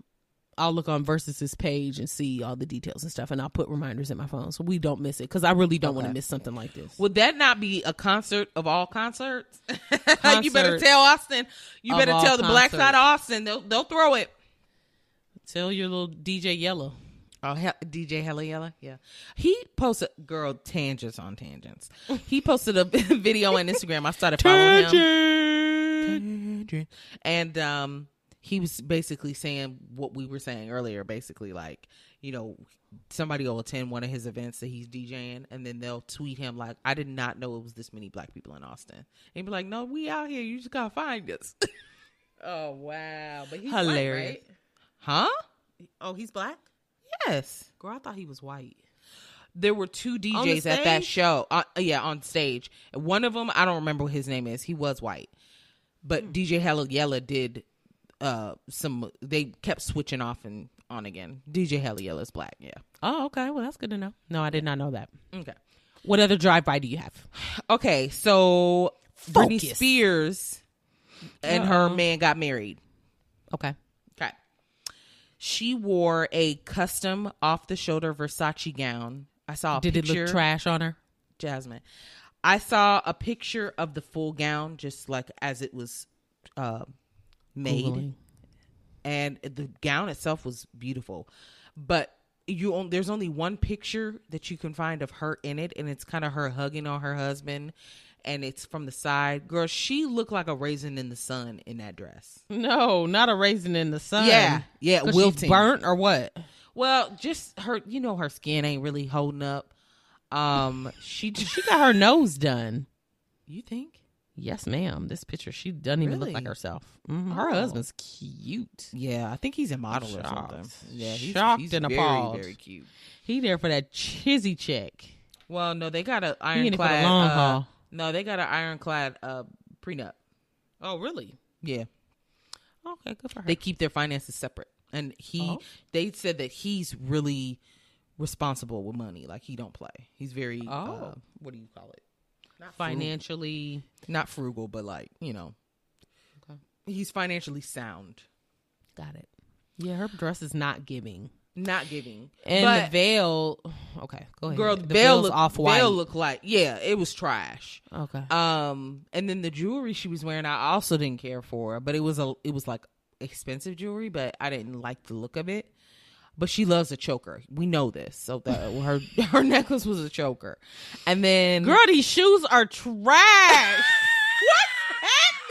I'll look on Verzuz's page and see all the details and stuff, and I'll put reminders in my phone so we don't miss it because I really don't want to miss something like this. Would that not be a concert of all concerts? you better tell Austin. You better tell the Black. Side of Austin. They'll they'll throw it. Tell your little DJ Yellow. Oh, he- DJ Hella Yella, yeah. He posted girl tangents on tangents. He posted a video on Instagram. I started following him. And um, he was basically saying what we were saying earlier. Basically, like you know, somebody will attend one of his events that he's DJing, and then they'll tweet him like, "I did not know it was this many black people in Austin." And he'd be like, "No, we out here. You just gotta find us." Oh wow! But he's Hilarious. huh? Oh, he's black. Yes. Girl, I thought he was white. There were two DJs at that show. Uh, yeah, on stage. One of them, I don't remember what his name is. He was white, but DJ Hella Yella did uh some. They kept switching off and on again. DJ Hella Yella is black. Yeah. Oh, okay. Well, that's good to know. No, I did not know that. Okay. What other drive by do you have? Okay. So Britney Spears and her Uh-oh. man got married. Okay. Okay. She wore a custom off the shoulder Versace gown. I saw a Did it look trash on her? Jasmine. I saw a picture of the full gown, just like as it was uh, made, Googling. and the gown itself was beautiful. But you on, there's only one picture that you can find of her in it, and it's kind of her hugging on her husband, and it's from the side. Girl, she looked like a raisin in the sun in that dress. No, not a raisin in the sun. Yeah, yeah, wilting. burnt or what? Well, just her, you know, her skin ain't really holding up. Um, she She got her nose done. you think? Yes, ma'am. This picture, she doesn't even look Really? like herself. Mhm. Her Oh. husband's cute. Yeah, I think he's a model or shocked. something. Yeah, he's, Shocked he's and very, appalled. Very cute. He there for that chizzy check. Well, no, they got a in it for the ironclad. long uh, haul. No, they got an ironclad uh, prenup. Oh, really? Yeah, Okay, good for her. they keep their finances separate, and he. Oh. They said that he's really responsible with money. Like he don't play. He's very. Oh. Uh, what do you call it? Not frugal. Financially, Not frugal, but like you know. Okay. He's financially sound. got it. Yeah, her dress is not giving. Not giving. And but, the veil, okay, go ahead. girl, the the veil look, off white. Veil looked like yeah, it was trash. okay. Um, and then the jewelry she was wearing, I also didn't care for, but it was a, it was like expensive jewelry, but I didn't like the look of it. But she loves a choker. We know this, so that her her necklace was a choker, and then Girl, these shoes are trash.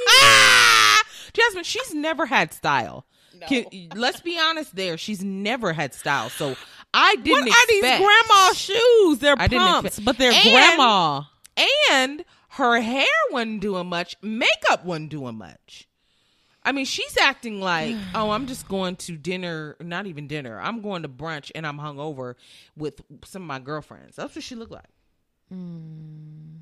ah! Jasmine, she's never had style. Can- let's be honest, there, she's never had style. So I didn't. what are these grandma shoes? They're I pumps, expect- but they're And- grandma. and her hair wasn't doing much makeup wasn't doing much i mean she's acting like oh i'm just going to dinner not even dinner i'm going to brunch and i'm hungover with some of my girlfriends that's what she looked like mm.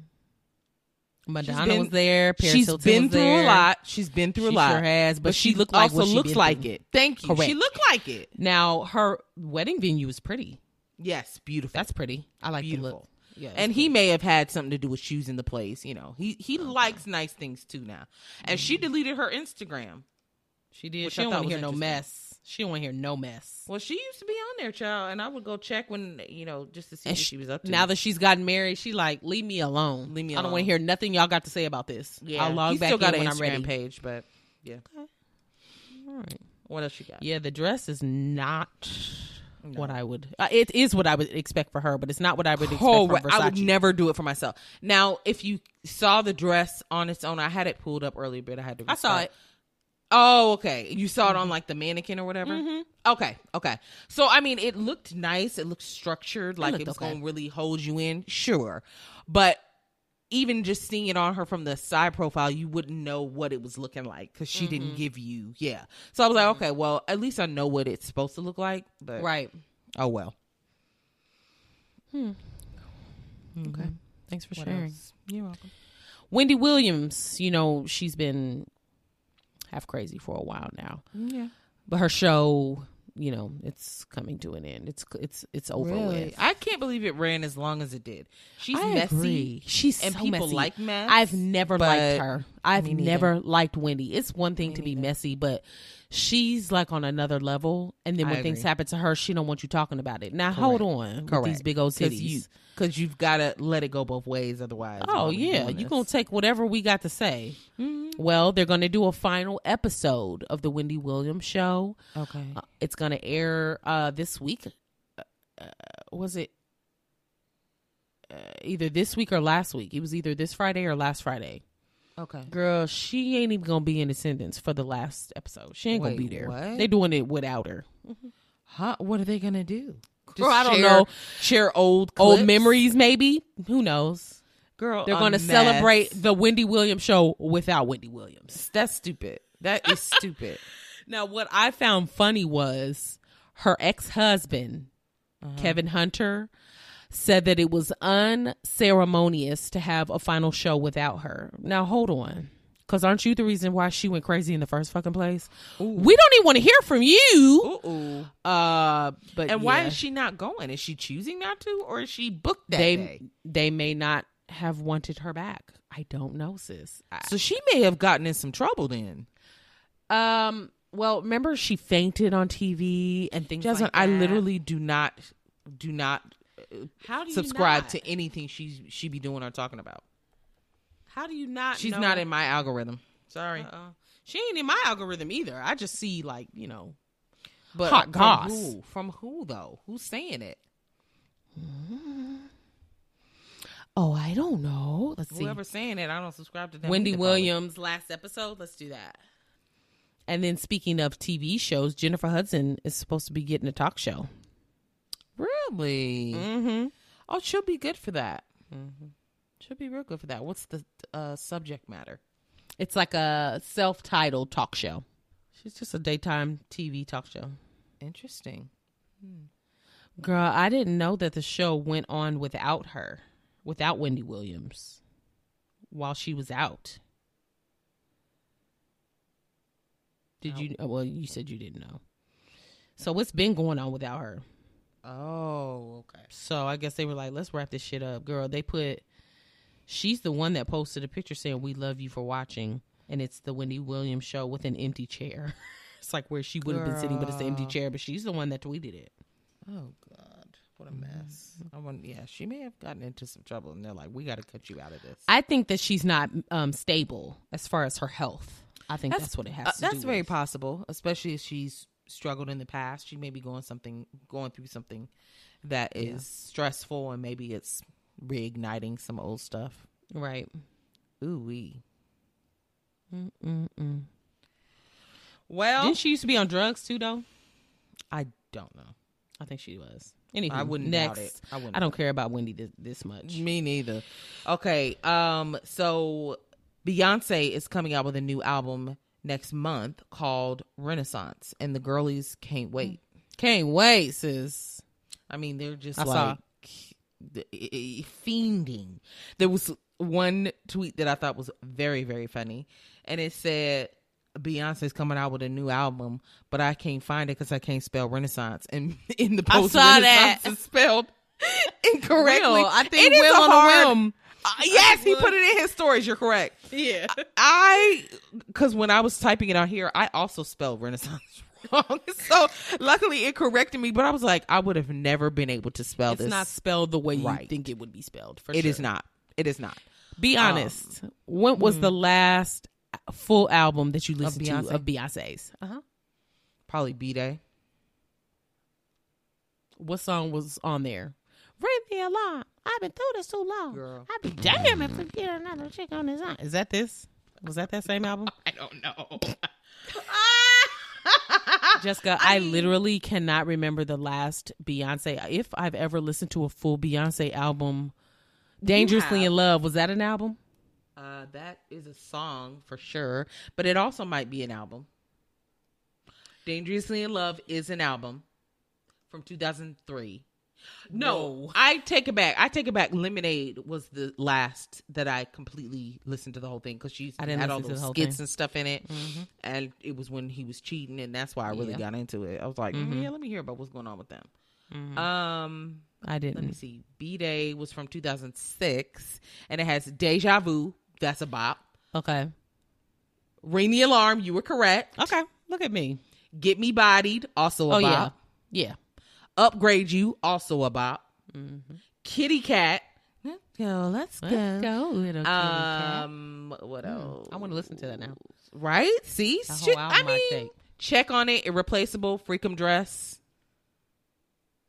Madonna been- was there. Paris she's Hilton been through there. a lot she's been through She a lot She sure has, but she she looked like also looks like through. it thank you Correct. she looked like it Now her wedding venue is pretty. yes beautiful That's pretty. I like the beautiful look. Yeah, and he may have had something to do with choosing the place you know he he likes nice things too now and she mm-hmm. deleted her instagram she did. She I don't want to hear no mess. She don't want to hear no mess. Well, she used to be on there, child, and I would go check when you know just to see And what she- she was up to. Now that she's gotten married, she like leave me alone. Leave me I don't want to hear nothing y'all got to say about this. yeah, I'll log back still got in an when I'm Instagram ready. page, but yeah. All right. What else you got? Yeah, the dress is not No. what I would. Uh, it is what I would expect for her, but it's not what I would expect Oh, from Versace. I would never do it for myself. Now, if you saw the dress on its own, I had it pulled up earlier, but I had to. I saw it. Oh, okay. You saw it on like the mannequin or whatever. Mhm. Okay, okay. So I mean, it looked nice. It looked structured, like it, looked was okay. going to really hold you in. Sure, but even just seeing it on her from the side profile, you wouldn't know what it was looking like because she Mm-hmm. didn't give you. Yeah. So I was like, okay, well, at least I know what it's supposed to look like. But Right. Oh well. Hmm. Okay. Thanks for What sharing. else? You're welcome. Wendy Williams, you know, she's been half crazy for a while now. Yeah. But her show, you know, it's coming to an end. It's it's it's over Really? with. I can't believe it ran as long as it did. She's I messy. agree. She's and so people messy. like mess. I've never liked her. I've never liked Wendy. It's one thing Me to be neither. messy, but she's like on another level. And then when things happen to her, she don't want you talking about it. Now hold on, with these big old you because you've got to let it go both ways. Otherwise, Oh yeah, you this? gonna take whatever we got to say. Well, they're gonna do a final episode of the Wendy Williams show. okay. Uh, it's gonna air uh, this week. Uh, uh, was it uh, either this week or last week? It was either this Friday or last Friday. Okay. Girl, she ain't even gonna be in attendance for the last episode. She ain't gonna be there. what? They doing it without her. Mm-hmm. Huh? What are they gonna do? Girl, I don't share- know. Share old Old memories, maybe. Who knows? girl. They're gonna mess. celebrate the Wendy Williams show without Wendy Williams. That's stupid. That is stupid. Now, what I found funny was her ex husband uh-huh. Kevin Hunter, said that it was unceremonious to have a final show without her. Now hold on. Cause aren't you the reason why she went crazy in the first fucking place? We don't even want to hear from you. Ooh. Uh, but And why is she not going? Is she choosing not to, or is she booked that they day? they may not have wanted her back. I don't know, sis. I- So she may have gotten in some trouble then. um, well, remember she fainted on TV and things Jasmine, like I literally do not, do not how do you subscribe not? to anything she she be doing or talking about. How do you not? She's know? not in my algorithm. Sorry, Uh-uh. She ain't in my algorithm either. I just see like you know. but hot from goss. who? From who though? Who's saying it? Oh, I don't know. Let's see. Whoever's saying it, I don't subscribe to them. Wendy either, probably. Williams last episode. Let's do that. And then speaking of TV shows, Jennifer Hudson is supposed to be getting a talk show. Really? Mm-hmm. Oh, she'll be good for that. She'll be real good for that. What's the uh, subject matter? It's like a self-titled talk show. She's just a daytime TV talk show. Interesting. Girl, I didn't know that the show went on without her, without Wendy Williams, while she was out. Did you? Well, you said you didn't know. So what's been going on without her. Oh, okay. So I guess they were like, let's wrap this shit up. Girl, they put, she's the one that posted a picture saying, we love you for watching. And it's the Wendy Williams show with an empty chair. it's like where she would have been sitting, but it's the empty chair. But she's the one that tweeted it. Oh God, what a mess. I want. Yeah, she may have gotten into some trouble, and they're like, "We got to cut you out of this." I think that she's not um, stable as far as her health. I think that's, what it has Uh, that's very with. possible, especially if she's struggled in the past. She may be going something, going through something that is Yeah. stressful, and maybe it's reigniting some old stuff. Right. Ooh wee. Mm-mm-mm. Well, Didn't she used to be on drugs too, though? I don't know. I think she was. Anywho, I wouldn't next. doubt it. I wouldn't I don't care about Wendy this, this much. Me neither. Okay. Um. So Beyonce is coming out with a new album next month called Renaissance, and the girlies can't wait. Can't wait, sis. I mean, they're just I like eh, fiending. There was one tweet that I thought was very, very funny, and it said. Beyonce's coming out with a new album, but I can't find it because I can't spell Renaissance. And in the I post, saw Renaissance that. is spelled incorrectly. Will, I think It is Will on hard- a whim. Uh, yes, he put it in his stories. You're correct. Yeah. I, because when I was typing it out here, I also spelled Renaissance wrong. So luckily it corrected me, but I was like, I would have never been able to spell It's this. It's not spelled the way you think it would be spelled. For It sure. is not. It is not. Be honest. when was the last full album that you listened Beyonce? to of Beyonce's? Uh huh. Probably B'Day. What song was on there? Ring the alarm. I've been through this too long. Girl. I'd be damn if we get another chick on this line. Is that this? Was that that same album? I don't know. Jessica, I, literally cannot remember the last Beyonce. If I've ever listened to a full Beyonce album, Dangerously have. in Love, was that an album? Uh, that is a song for sure, but it also might be an album. Dangerously in Love is an album from 2003. No, Whoa. I take it back. I take it back. Lemonade was the last that I completely listened to the whole thing because she's I didn't had all those the skits thing. and stuff in it, and it was when he was cheating, and that's why I really Yeah. got into it. I was like, mm, yeah, let me hear about what's going on with them. Um, I didn't. let me see. B'Day was from 2006, and it has Deja Vu. That's a bop. Okay. Ring the alarm. You were correct. Okay. Look at me. Get me bodied. Also a Oh, yeah. bop. Yeah. Upgrade you. Also a bop. Kitty cat. Let's go. Let's Let's go, little kitty cat. Um, what else? I want to listen to that now. Right? See, Shit, I mean, check on it. Irreplaceable. Freakum dress.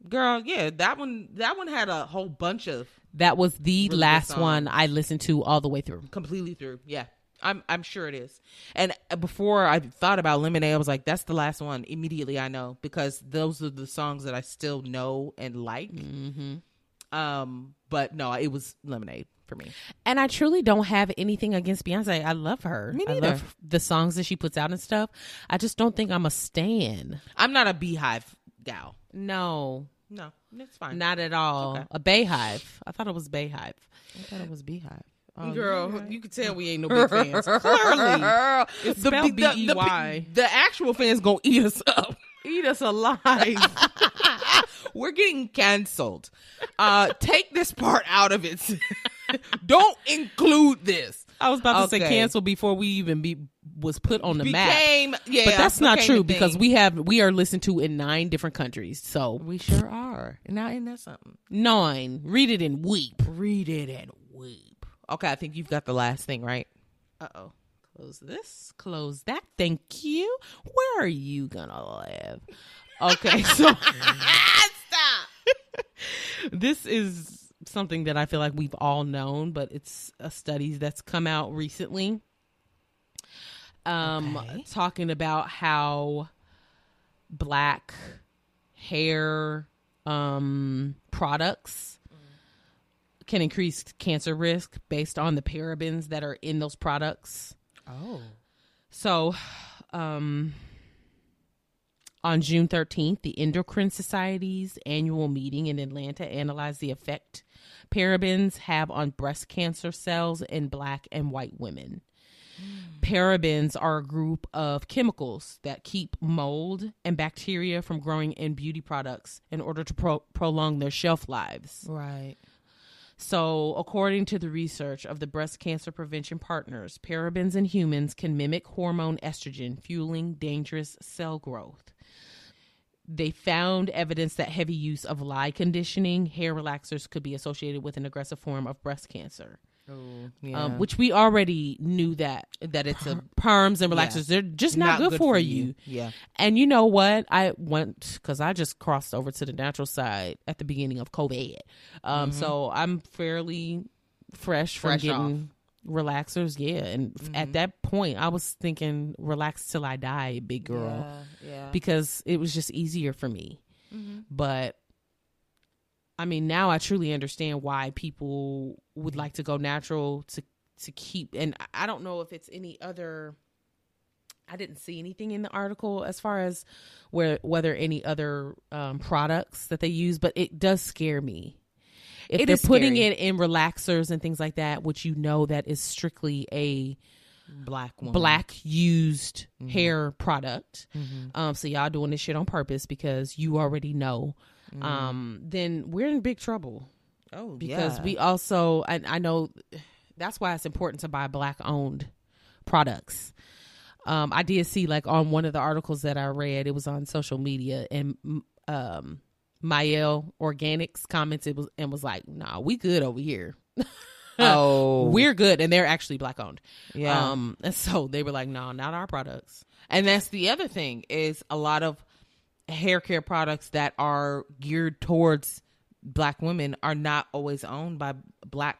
Girl, yeah, that one. That one had a whole bunch of That was the good last one. I listened to all the way through. completely through. Yeah, I'm I'm sure it is. And before I thought about Lemonade, I was like, that's the last one. Immediately, I know because those are the songs that I still know and like. Mm-hmm. Um, but no, it was Lemonade for me. And I truly don't have anything against Beyonce. I love her. Me I neither. love the songs that she puts out and stuff. I just don't think I'm a stan. I'm not a Beehive gal. No, no, it's fine. Not at all. Okay. A BeyHive. I thought it was BeyHive. I thought it was Beehive. Oh, Girl, you're you can tell we ain't no big fans. Clearly, It's the, spelled the, the, B-E-Y. the actual fans gonna eat us up. Eat us alive. We're getting canceled. Uh, take this part out of it. Don't include this. I was about to say cancel before we even be was put on the map. Yeah, But that's not true because we have we are listened to in nine different countries. So we sure are. Now ain't that something? nine. Read it and weep. Read it and weep. Okay, I think you've got the last thing right. Uh oh. Close this. Close that. Thank you. Where are you gonna live? Okay, so Stop. this is something that I feel like we've all known, but it's a study that's come out recently. Um, Okay. talking about how black hair um products can increase cancer risk based on the parabens that are in those products. Oh. So, um, on June 13th, the Endocrine Society's annual meeting in Atlanta analyzed the effect parabens have on breast cancer cells in black and white women. Parabens are a group of chemicals that keep mold and bacteria from growing in beauty products in order to pro- prolong their shelf lives. Right. So, according to the research of the breast cancer prevention partners, parabens in humans can mimic hormone estrogen, fueling dangerous cell growth. They found evidence that heavy use of lye conditioning, hair relaxers, could be associated with an aggressive form of breast cancer, Oh, yeah. um, which we already knew that that it's a perms and relaxers they're just not, good, for, you. Yeah. And you know what? I went because I just crossed over to the natural side at the beginning of COVID. Um, So I'm fairly fresh from Fresh getting relaxers. Yeah. And f- at that point, I was thinking, relax till I die, big girl, Yeah. because it was just easier for me. But I mean, now I truly understand why people would like to go natural to to keep. And I- don't know if it's any other. I didn't see anything in the article as far as where whether any other um, products that they use, but it does scare me. If It they're is putting scary. it in relaxers and things like that, which you know that is strictly a black woman. black used Mm-hmm. hair product. Um, so y'all doing this shit on purpose because you already know. Um, then we're in big trouble Oh, because yeah. we also I, I know that's why it's important to buy black owned products. Um, I did see like on one of the articles that I read, it was on social media, and mm, um, Mielle Organics commented was and was like, "Nah, we good over here. Oh, We're good," and they're actually black owned. Yeah. Um, and so they were like, "No, not our products." And that's the other thing is a lot of hair care products that are geared towards black women are not always owned by black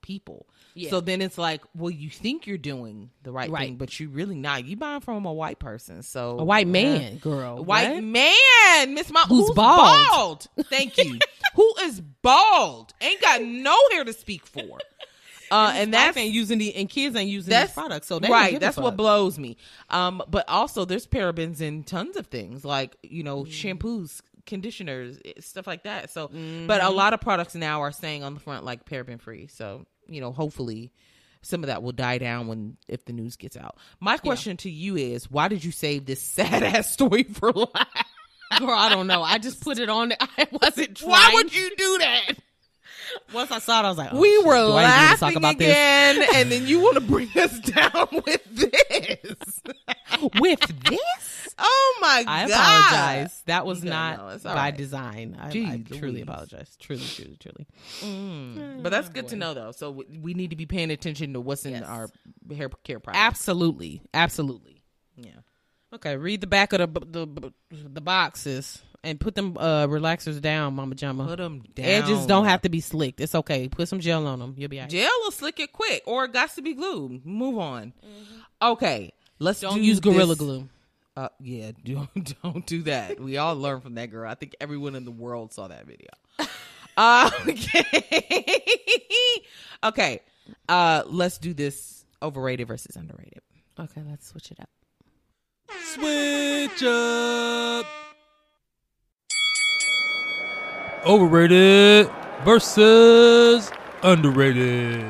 people. Yeah. So then it's like, well, you think you're doing the right, Right. thing, but you really not. You buying from a white person. So A white uh, man, girl, a white What? man, Miss Mom, Who's who's, bald. bald. Thank you. Who is bald? Ain't got no hair to speak for. Uh, and Black that's ain't using the and kids ain't using these products, so right. That's what blows me. Um, but also there's parabens in tons of things like you know Mm. shampoos, conditioners, eh, stuff like that. So, but Mm-hmm. a lot of products now are saying on the front like paraben free. So you know, hopefully. Some of that will die down when if the news gets out. My question to you is, why did you save this sad ass story for last? Girl, I don't know. I just put it on. I wasn't trying. Why would you do that? Once I saw it, I was like, oh, we shit, were do I even need laughing again, and then you want to bring us down with this. this with this. Oh my I god! I apologize. That was not no, by right. design. I, I truly Louise. apologize. Truly, truly, truly. Mm. Mm. But that's good to know, though. So we- we need to be paying attention to what's in Yes. our hair care products. Absolutely, absolutely. Yeah. Okay, read the back of the the the boxes and put them uh relaxers down, Mama Jama. Put them down. Edges don't have to be slicked. It's okay. Put some gel on them. You'll be all right. Gel will slick it quick, or it got to be glued. Move on. Okay, let's Don't do use Gorilla this- Glue. Uh, yeah, don't don't do that. We all learned from that girl. I think everyone in the world saw that video. Uh, okay, okay. Uh, let's do this overrated versus underrated. Okay, let's switch it up. Switch up. Overrated versus underrated.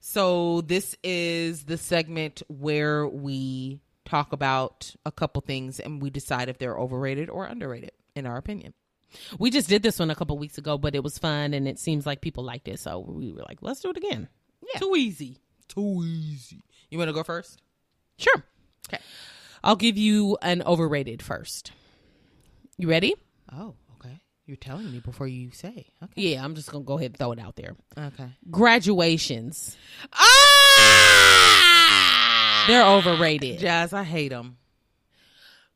So this is the segment where we talk about a couple things and we decide if they're overrated or underrated in our opinion. We just did this one a couple weeks ago, but it was fun and it seems like people liked it. So we were like, let's do it again. Yeah. Too easy. Too easy. You want to go first? Sure. Okay. I'll give you an overrated first. You ready? Oh, okay. You're telling me before you say. Okay. Yeah, I'm just going to go ahead and throw it out there. Okay. Graduations. Ah! They're overrated. Jazz, I hate them.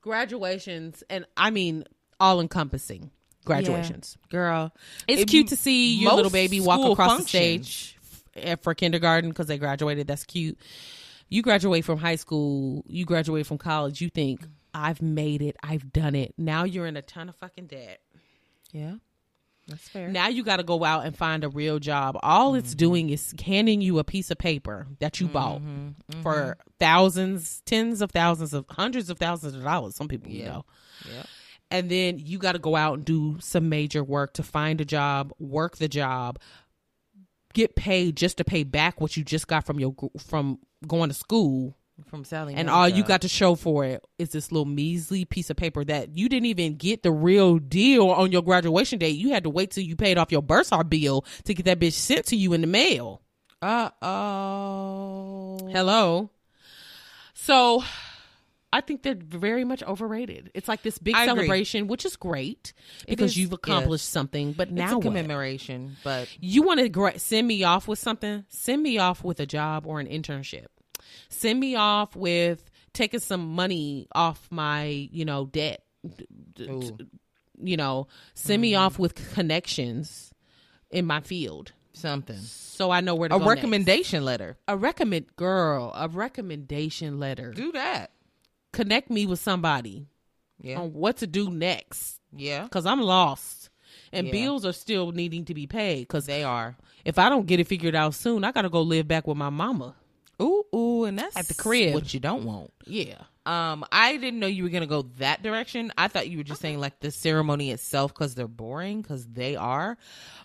Graduations, and I mean all encompassing graduations. Girl, It's It- cute to see your little baby walk across functions- the stage f- for kindergarten because they graduated. That's cute. You graduate from high school, you graduate from college, you think, I've made it, I've done it. Now you're in a ton of fucking debt. Yeah. That's fair. Now you got to go out and find a real job. All it's mm-hmm. doing is handing you a piece of paper that you bought mm-hmm. Mm-hmm. for thousands, tens of thousands of hundreds of thousands of dollars. Some people, you Yeah. know. Yep. And then you got to go out and do some major work to find a job, work the job, get paid just to pay back what you just got from your from going to school From Sally. and all you got to show for it is this little measly piece of paper that you didn't even get the real deal on your graduation date. You had to wait till you paid off your bursar bill to get that bitch sent to you in the mail. Uh oh. Hello. So I think they're very much overrated. It's like this big I agree. celebration, which is great because is, you've accomplished yes. something. But It's now a what? commemoration, but You want to gra- send me off with something? Send me off with a job or an internship. Send me off with taking some money off my, you know, debt. Ooh. You know, send me mm-hmm. off with connections in my field, something. so I know where to A go. next. recommendation letter. a recommend girl, a recommendation letter. Do that. Connect me with somebody Yeah. on what to do next, Yeah. because I'm lost, and Yeah. bills are still needing to be paid. Because They are. if I don't get it figured out soon, I got to go live back with my mama. And that's At the crib. What you don't want. Yeah. Um, I didn't know you were gonna go that direction. I thought you were just saying like the ceremony itself because they're boring because they are,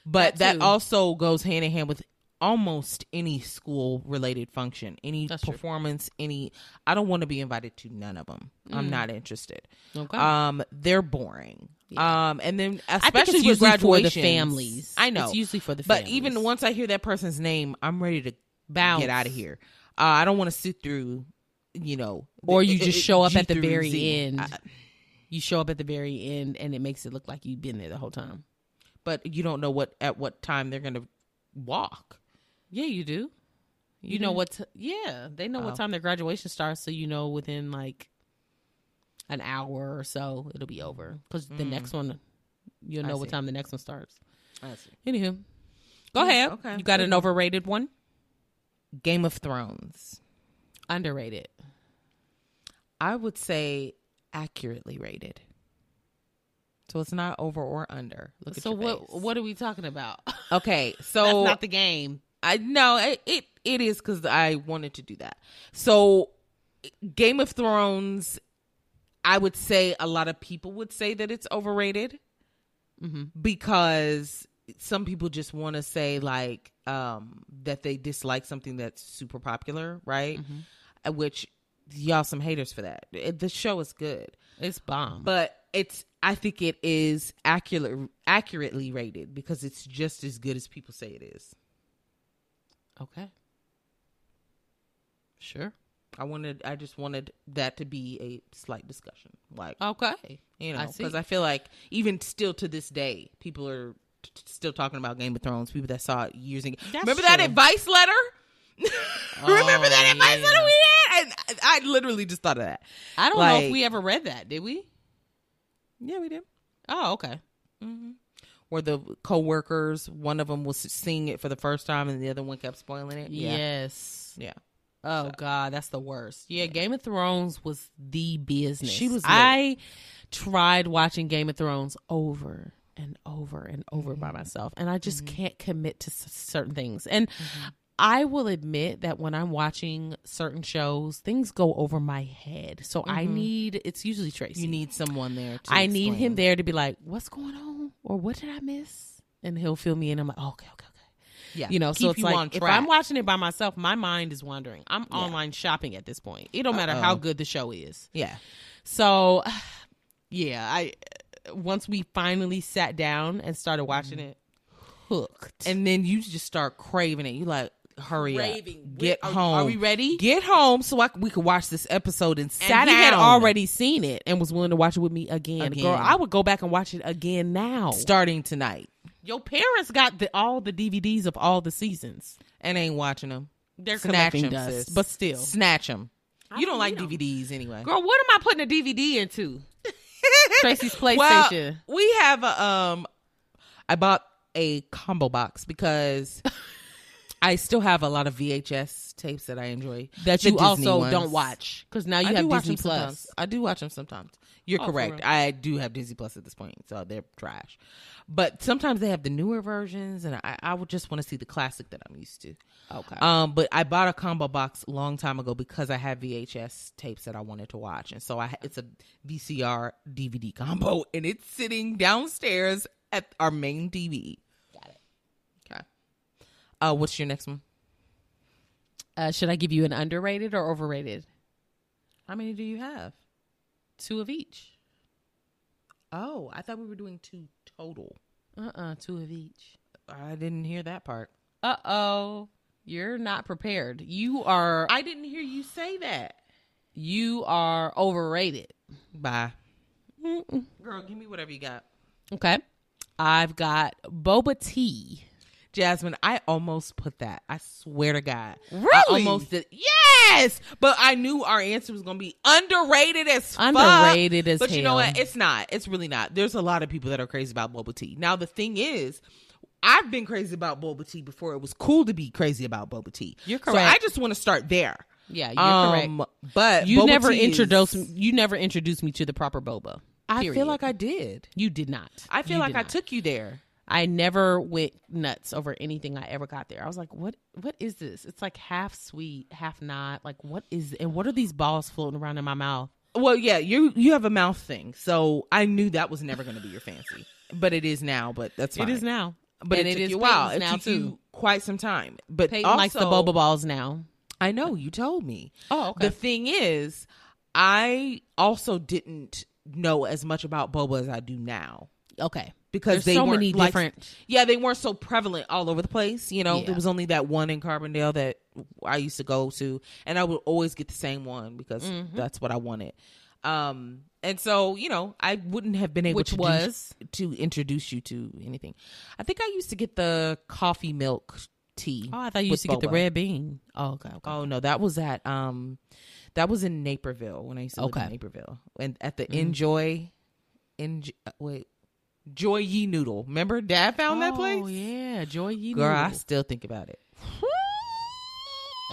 but That that, also goes hand in hand with almost any school related function, any That's true. performance, any. I don't want to be invited to none of them. I'm not interested. Mm. Okay. Um, they're boring. Um, and then especially it's with usually for the families. I know It's usually for the but families. even once I hear that person's name, I'm ready to Bounce. get out of here. Uh, I don't want to sit through, you know, or you the- just it- show up G at the very Z. end. I- you show up at the very end, and it makes it look like you've been there the whole time. but you don't know what at what time they're gonna walk. Yeah, you do. You, know what? T- yeah, they know Oh. what time their graduation starts, so you know within like an hour or so it'll be over. Because the next one, you'll Mm. Know what time the next one starts. I see. Anywho, go ahead. okay. You got an overrated one? Game of Thrones. Underrated. I would say accurately rated. So it's not over or under. Look so what? face. What are we talking about? Okay, That's so not the game. I no, it it, it is because I wanted to do that. So, Game of Thrones, I would say a lot of people would say that it's overrated mm-hmm. because some people just want to say like um that they dislike something that's super popular, right? Uh, Which y'all some haters for that. It, the show is good, It's bomb. but it's I think it is accurate accurately rated because it's just as good as people say it is. okay. Sure. I wanted, I just wanted that to be a slight discussion, like Okay. you know, I because I, feel like even still to this day, people are t- still talking about Game of Thrones. People that saw it years ago. That's Remember that advice letter? Remember that Oh, advice yeah. letter we had? And I I literally just thought of that. I don't know if we ever read that. Did we? Yeah, we did. Oh, okay. Mm-hmm. Where the co-workers, one of them was seeing it for the first time, and the other one kept spoiling it. Yeah, Yes. yeah. Oh God, that's the worst. Yeah, Game of Thrones was the business. She was lit. I tried watching Game of Thrones over and over and over by mm-hmm. myself, and I just mm-hmm. can't commit to s- certain things. And mm-hmm. I will admit that when I'm watching certain shows, things go over my head. So I need it's usually Tracy. You need someone there. To I need him there to be like, "What's going on?" or "What did I miss?" And he'll fill me in. I'm like, oh, "Okay, okay, okay." Yeah, You know, so it's like if. I'm watching it by myself, my mind is wandering. I'm online shopping at this point. It don't matter how good the show is. yeah, So, yeah, I once we finally sat down and started watching Mm-hmm. it, hooked. and then you just start craving it. You like, hurry up, get Are- home. are we ready? Get home so I, we could watch this episode and and sat he had already seen it and was willing to watch it with me again. Again. Girl, I would go back and watch it again now. starting tonight Your parents got the, all the DVDs of all the seasons. and ain't watching them. They're Snatch collecting 'em, dust, but still. Snatch them. I You don't don't like. DVDs anyway. Girl, what am I putting a DVD into? Tracy's PlayStation. Well, we have a um I bought a combo box because I still have a lot of VHS tapes that I enjoy. that The you Disney also ones. don't watch because now you I have Disney Plus. sometimes. I do watch them sometimes. You're Oh, correct. I do have Disney Plus at this point, so they're trash. But sometimes they have the newer versions, and I, I would just want to see the classic that I'm used to. Okay. Um, but I bought a combo box a long time ago because I had VHS tapes that I wanted to watch, and so I it's a VCR DVD combo, and it's sitting downstairs at our main TV. Got it. Okay. Uh, what's your next one? Uh, should I give you an underrated or overrated? How many do you have? Two of each. Oh, I thought we were doing two total. Uh uh two of each. I didn't hear that part. Uh oh. You're not prepared. You are I didn't hear you say that. you are overrated. Bye. Girl, give me whatever you got. Okay. I've got boba tea. Jasmine, I almost put that. I swear to God. I Really? almost did. Yes! But I knew our answer was going to be underrated as fuck. Underrated as But you know what? It's not. It's really not. There's a lot of people that are crazy about boba tea. Now, the thing is, I've been crazy about boba tea before it was cool to be crazy about boba tea. You're So correct. I just want to start there. Yeah, you're Um, correct. But You never tea is- introduced you never introduced me to the proper boba. I feel like I did. you did not. I feel You like I not. took you there. I never went nuts over anything I ever got there. I was like, "What? What is this? It's like half sweet, half not. Like, what is? And what are these balls floating around in my mouth? Well, yeah, you you have a mouth thing, so I knew that was never going to be your fancy, but it is now. But that's fine. It is now, but and it, it took is you a while. It now took you quite some time. But Peyton also, likes the boba balls now. I know you told me. Oh, okay. The thing is, I also didn't know as much about boba as I do now okay, because There's they so weren't, many like- different. Yeah, they weren't so prevalent all over the place. You know, Yeah. there was only that one in Carbondale that I used to go to, and I would always get the same one because Mm-hmm. that's what I wanted. Um, and so you know, I wouldn't have been able Which to do- was? to introduce you to anything. I think I used to get the coffee milk tea. Oh, I thought you used to get the red bean. Oh, okay, okay. Oh no, that was at um, that was in Naperville when I used to live in Naperville, and at the Enjoy, Enjoy, wait, Joy Yee Noodle. Remember, Dad found that oh, place. Oh yeah, Joy Yee Girl, I still think about it.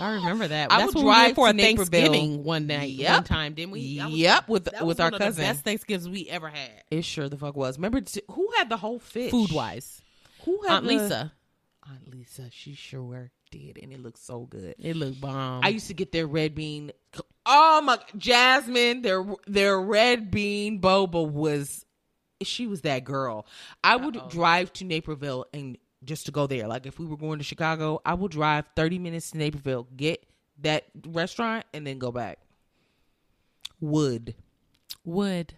I remember that. I That's would we for a Thanksgiving one night, Yep. one time, didn't we? Was- Yep, with with our cousin. Best Thanksgivings we ever had, It sure the fuck was. Remember who had the whole fish? food wise. Who had Aunt the- Lisa. Aunt Lisa, she sure did, and it looked so good. It looked bomb. I used to get their red bean. Oh my, Jasmine, their their red bean boba was. She was that girl. I would drive to Naperville and just to go there. Like if we were going to Chicago, I would drive thirty minutes to Naperville, get that restaurant, and then go back. Would would.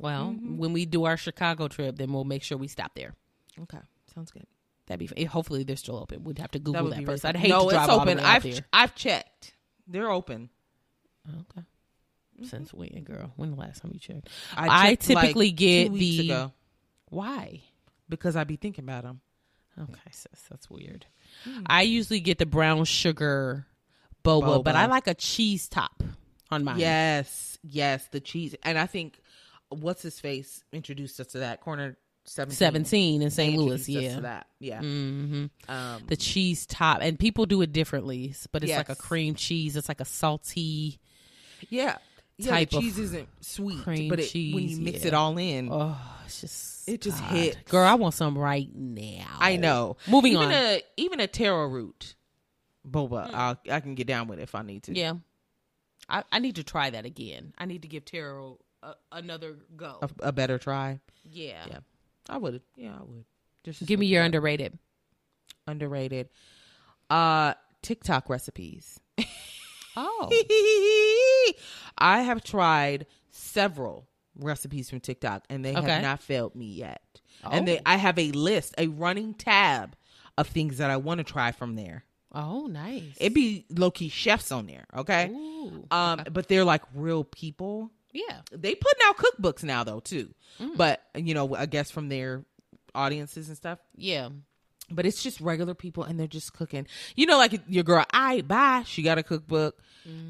Well, Mm-hmm. when we do our Chicago trip, then we'll make sure we stop there. okay, sounds good. That'd be. Hopefully, they're still open. We'd have to Google would that, first. fun. I'd hate no, to drive it's all open. the way out I've there. I've checked. They're open. Okay. Since when, girl? When the last time you checked? I, I checked, like, typically two get the- ago Why? because I be thinking about them. Okay, sis, that's weird. I usually get the brown sugar boba, but I like a cheese top on mine. Yes, yes, the cheese, and I think what's his face introduced us to that corner seventeen. 17 in St. Louis. Yeah. that. Yeah. hmm Um, The cheese top, and people do it differently, but it's like a cream cheese. It's like a salty. yeah, yeah. type the of cheese isn't sweet, cream but it, when you mix yeah. it all in, Oh, it's just It just God. hit. Girl, I want some right now. I know. Moving even on. a even a taro root. boba. I'll, I can get down with it if I need to. Yeah. I, I need to try that again. I need to give taro a, another go. a, a better try. yeah. Yeah. I would. Yeah, I would. Just Give me your underrated. underrated. Uh, TikTok recipes. Oh. I have tried several recipes from TikTok and they Okay. have not failed me yet. And they Oh. I have a list, a running tab of things that I want to try from there. Oh, nice. It'd be low key chefs on there, okay? Ooh. Um, but they're like real people. Yeah. They putting out cookbooks now though too. Mm. But you know, I guess from their audiences and stuff. Yeah. But it's just regular people and they're just cooking. You know, like your girl, I bye. She got a cookbook,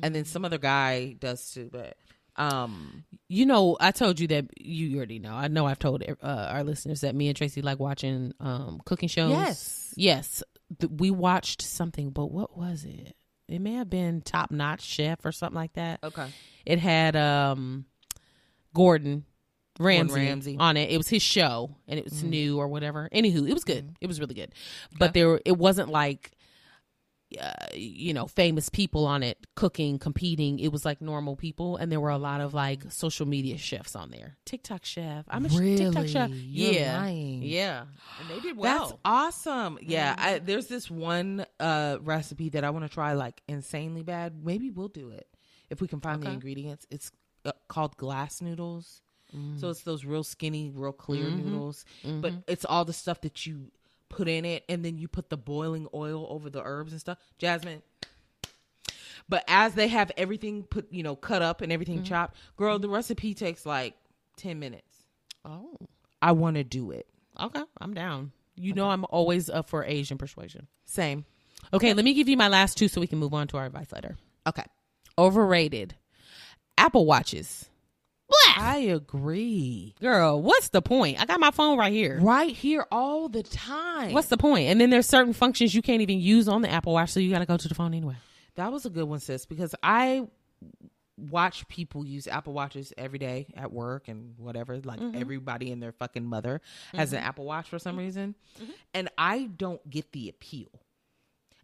and then some other guy does too. But um, You know, I told you that you already know. I know I've told uh, our listeners that me and Tracy like watching um, cooking shows. Yes. Yes. Th- we watched something, but what was it? It may have been Top Notch Chef or something like that. okay, It had um, Gordon Ramsay, Ramsay. on it. It was his show, and it was Mm-hmm. new or whatever. Anywho, it was good. It was really good, but there it wasn't like uh, you know famous people on it cooking, competing. It was like normal people, and there were a lot of like social media chefs on there. TikTok chef, I'm a sh- TikTok chef. You're yeah, lying. yeah, and they did that's well. Mm-hmm. awesome. Yeah, I, there's this one uh recipe that I want to try like insanely bad. Maybe we'll do it if we can find the ingredients. It's uh, called glass noodles. Mm. So it's those real skinny, real clear Mm-hmm. noodles, but it's all the stuff that you put in it, and then you put the boiling oil over the herbs and stuff. Jasmine. But as they have everything put, you know, cut up and everything Mm-hmm. chopped, girl, the recipe takes like ten minutes. oh, I want to do it. okay, I'm down. You know, I'm always up for Asian persuasion. Same. Okay, let me give you my last two so we can move on to our advice letter. Okay. Overrated. Apple Watches. I agree. Girl, what's the point? I got my phone right here. Right here all the time. What's the point? And then there's certain functions you can't even use on the Apple Watch, so you got to go to the phone anyway. that was a good one, sis, because I watch people use Apple Watches every day at work and whatever. Like mm-hmm. everybody and their fucking mother has an mm-hmm. Apple Watch for some mm-hmm. reason. And I don't get the appeal.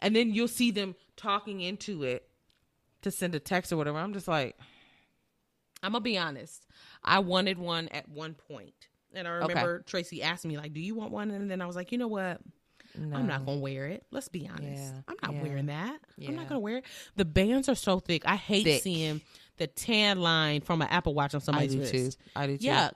And then you'll see them talking into it to send a text or whatever. I'm just like, I'm gonna be honest. I wanted one at one point, and I remember Tracy asked me like, "Do you want one?" And then I was like, "You know what? I'm not gonna wear it. Let's be honest. Yeah, I'm not yeah, wearing that. I'm not gonna wear it. The bands are so thick. I hate Thick. seeing the tan line from an Apple Watch on I somebody's do wrist. too. I do too. Yuck.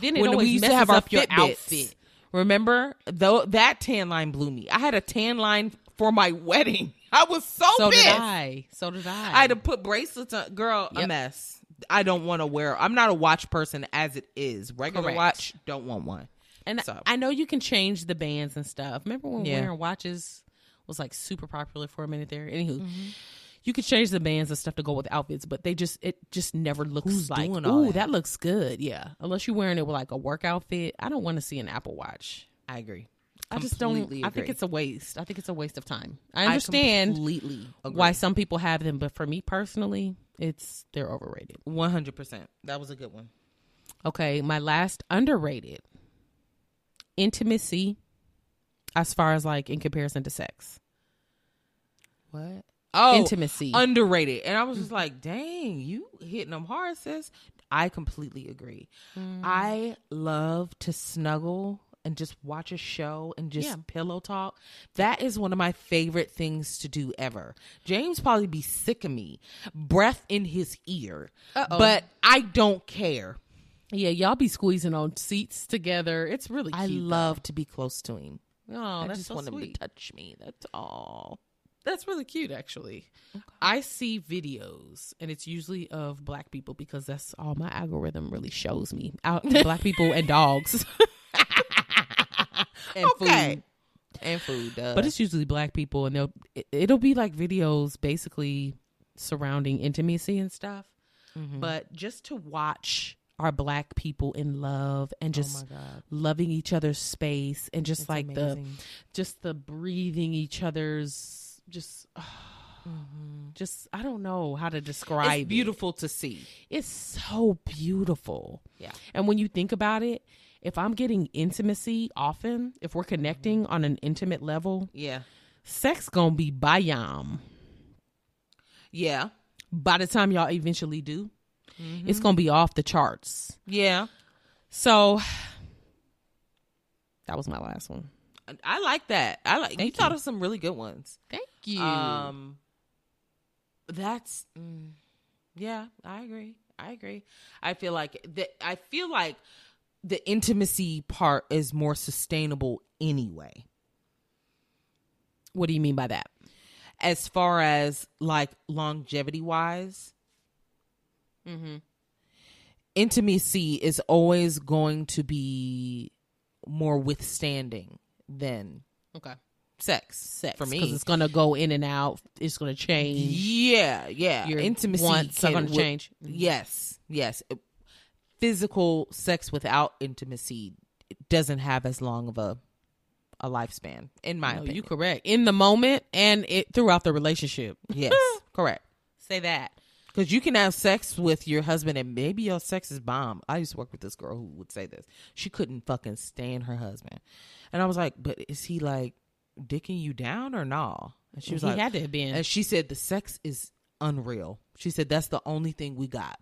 Then it when always we used to have our up your outfit. Remember, though that tan line blew me. I had a tan line for my wedding. I was so, So pissed. did I. So did I. I had to put bracelets on. Girl, a mess. I don't want to wear. I'm not a watch person as it is. Regular Correct. watch, don't want one. And So. I know you can change the bands and stuff. Remember when Yeah. wearing watches was like super popular for a minute there? Anywho, Mm-hmm. you could change the bands and stuff to go with outfits, but they just it just never looks Who's like ooh that?" that looks good. Yeah, unless you're wearing it with like a work outfit. I don't want to see an Apple Watch. I agree. I just don't. Completely I think it's a waste. I think it's a waste of time. I understand completely agree. why some people have them, but for me personally, it's they're overrated. One hundred percent. That was a good one. Okay, my last underrated intimacy, as far as like in comparison to sex. What? Oh, Intimacy. underrated. And I was just like, dang, you hitting them hard, sis. I completely agree. Mm. I love to snuggle and just watch a show and just Yeah. pillow talk. That is one of my favorite things to do ever. James probably be sick of me, breath in his ear, Uh-oh. but I don't care. Yeah, y'all be squeezing on seats together. It's really cute. I love to be close to him. Oh, I that's just so want him sweet. to touch me. That's all. That's really cute, actually. I see videos, and it's usually of black people because that's all my algorithm really shows me. Out black people and dogs, And Okay. food. And food. Duh. but it's usually black people, and they'll it, it'll be like videos basically surrounding intimacy and stuff. Mm-hmm. But just to watch our black people in love and just Oh loving each other's space and just It's like the just the breathing each other's just just I don't know how to describe Mm-hmm. it's it. beautiful to see. It's so beautiful. Yeah. And when you think about it, if I'm getting intimacy often, if we're connecting Mm-hmm. on an intimate level, Yeah. sex gonna be bayam. Yeah. By the time y'all eventually do, it's gonna be off the charts. Yeah. So that was my last one. I like that. I like you Thank thought of some really good ones. Thank you. Um that's mm, yeah, I agree. I agree. I feel like the I feel like the intimacy part is more sustainable anyway. what do you mean by that? As far as like longevity wise, Mm-hmm. intimacy is always going to be more withstanding than Okay. sex. Sex for me because it's gonna go in and out. It's gonna change. Yeah, yeah. Your Intimacy wants are gonna change. Yes, yes. Physical sex without intimacy doesn't have as long of a a lifespan, in my No, opinion. you correct in the moment and it throughout the relationship. yes, correct. Say that. Because you can have sex with your husband and maybe your sex is bomb. I used to work with this girl who would say this. She couldn't fucking stand her husband. And I was like, but is he like dicking you down or no? And she was he like, had to have been. and she said, the sex is unreal. She said, that's the only thing we got.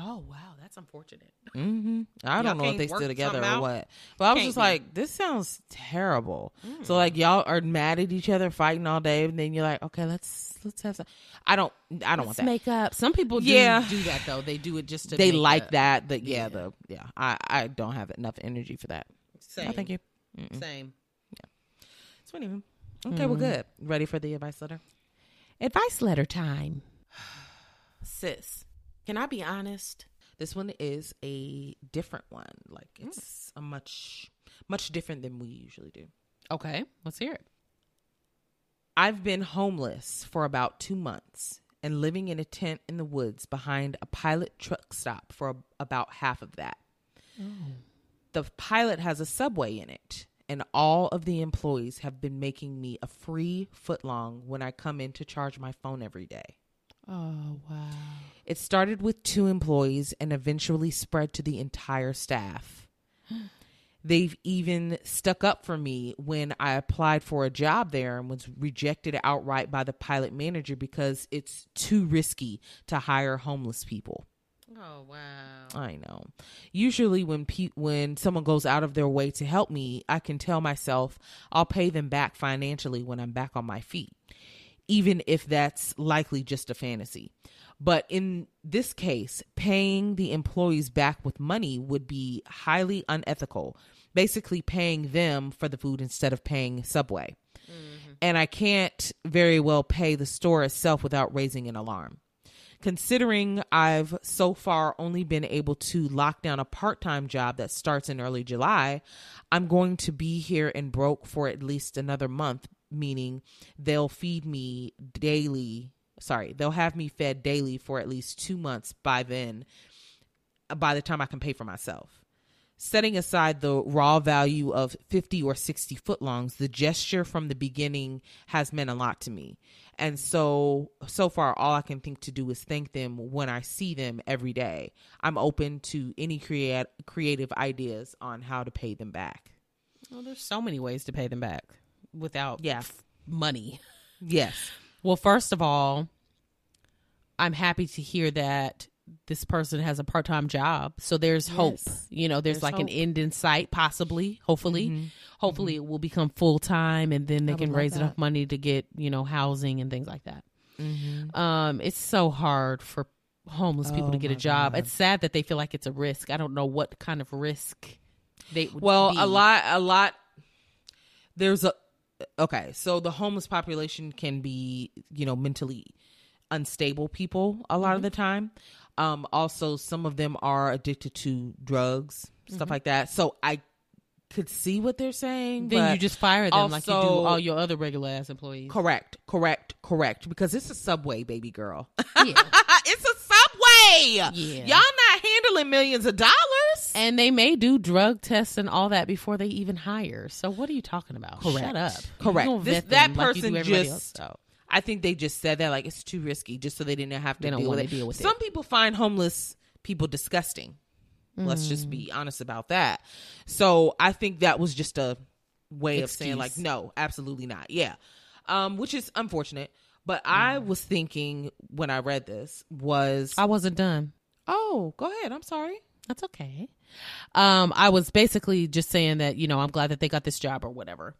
Oh wow, that's unfortunate. hmm I Y'all don't know if they still together or what. But I was Can't just be. Mm. like, this sounds terrible. So like y'all are mad at each other, fighting all day, and then you're like, okay, let's let's have some. I don't, I don't want that. Make up. Some people do Yeah. do that though. They do it just to. they like up. that. The yeah, Yeah. the yeah. I I don't have enough energy for that. Same. No, thank you. mm Same. Yeah. not even. Okay, well, good. Ready for the advice letter? Advice letter time. Sis, can I be honest? This one is a different one. Like hmm. it's a much much different than we usually do. Okay, let's hear it. I've been homeless for about two months and living in a tent in the woods behind a pilot truck stop for about half of that. Oh. The pilot has a subway in it, and all of the employees have been making me a free footlong when I come in to charge my phone every day. Oh wow. It started with two employees and eventually spread to the entire staff. They've even stuck up for me when I applied for a job there and was rejected outright by the pilot manager because it's too risky to hire homeless people. Oh wow. I know. Usually when pe- when someone goes out of their way to help me, I can tell myself I'll pay them back financially when I'm back on my feet, even if that's likely just a fantasy. But in this case, paying the employees back with money would be highly unethical, basically paying them for the food instead of paying Subway. Mm-hmm. And I can't very well pay the store itself without raising an alarm considering I've so far only been able to lock down a part time job that starts in early July, I'm going to be here and broke for at least another month, meaning they'll feed me daily. Sorry, they'll have me fed daily for at least two months by then, by the time I can pay for myself. Setting aside the raw value of 50 or 60 footlongs, the gesture from the beginning has meant a lot to me. And so, so far, all I can think to do is thank them when I see them every day. I'm open to any create, creative ideas on how to pay them back. Well, there's so many ways to pay them back without Yeah. money. Yes. Well, first of all, I'm happy to hear that this person has a part time job. So there's hope. You know, there's, There's like an end in sight, possibly, hopefully. Mm-hmm. Hopefully mm-hmm. it will become full time and then they I can raise enough money to get, you know, housing and things like that. Mm-hmm. Um, it's so hard for homeless people Oh to get a job. God. It's sad that they feel like it's a risk. I don't know what kind of risk they would Well, be. a lot, a lot. There's a okay. So the homeless population can be, you know, mentally unstable people a lot of the time. Um, also, some of them are addicted to drugs, stuff like that. So I could see what they're saying. Then you just fire them like you do all your other regular ass employees. correct, correct, correct. Because it's a subway, baby girl. Yeah. it's a subway. Yeah. Y'all not handling millions of dollars. And they may do drug tests and all that before they even hire. So what are you talking about? Correct. Shut up. Correct. This- that like person just-. I think they just said that like it's too risky, just so they didn't have to deal with it. deal with it. Some people find homeless people disgusting. Let's just Mm. be honest about that. So I think that was just a way of saying like, no, absolutely not. Yeah. um, which is unfortunate. But I was thinking when I read this was, I wasn't done. oh, go ahead. I'm sorry. That's okay. Um, I was basically just saying that you know I'm glad that they got this job or whatever.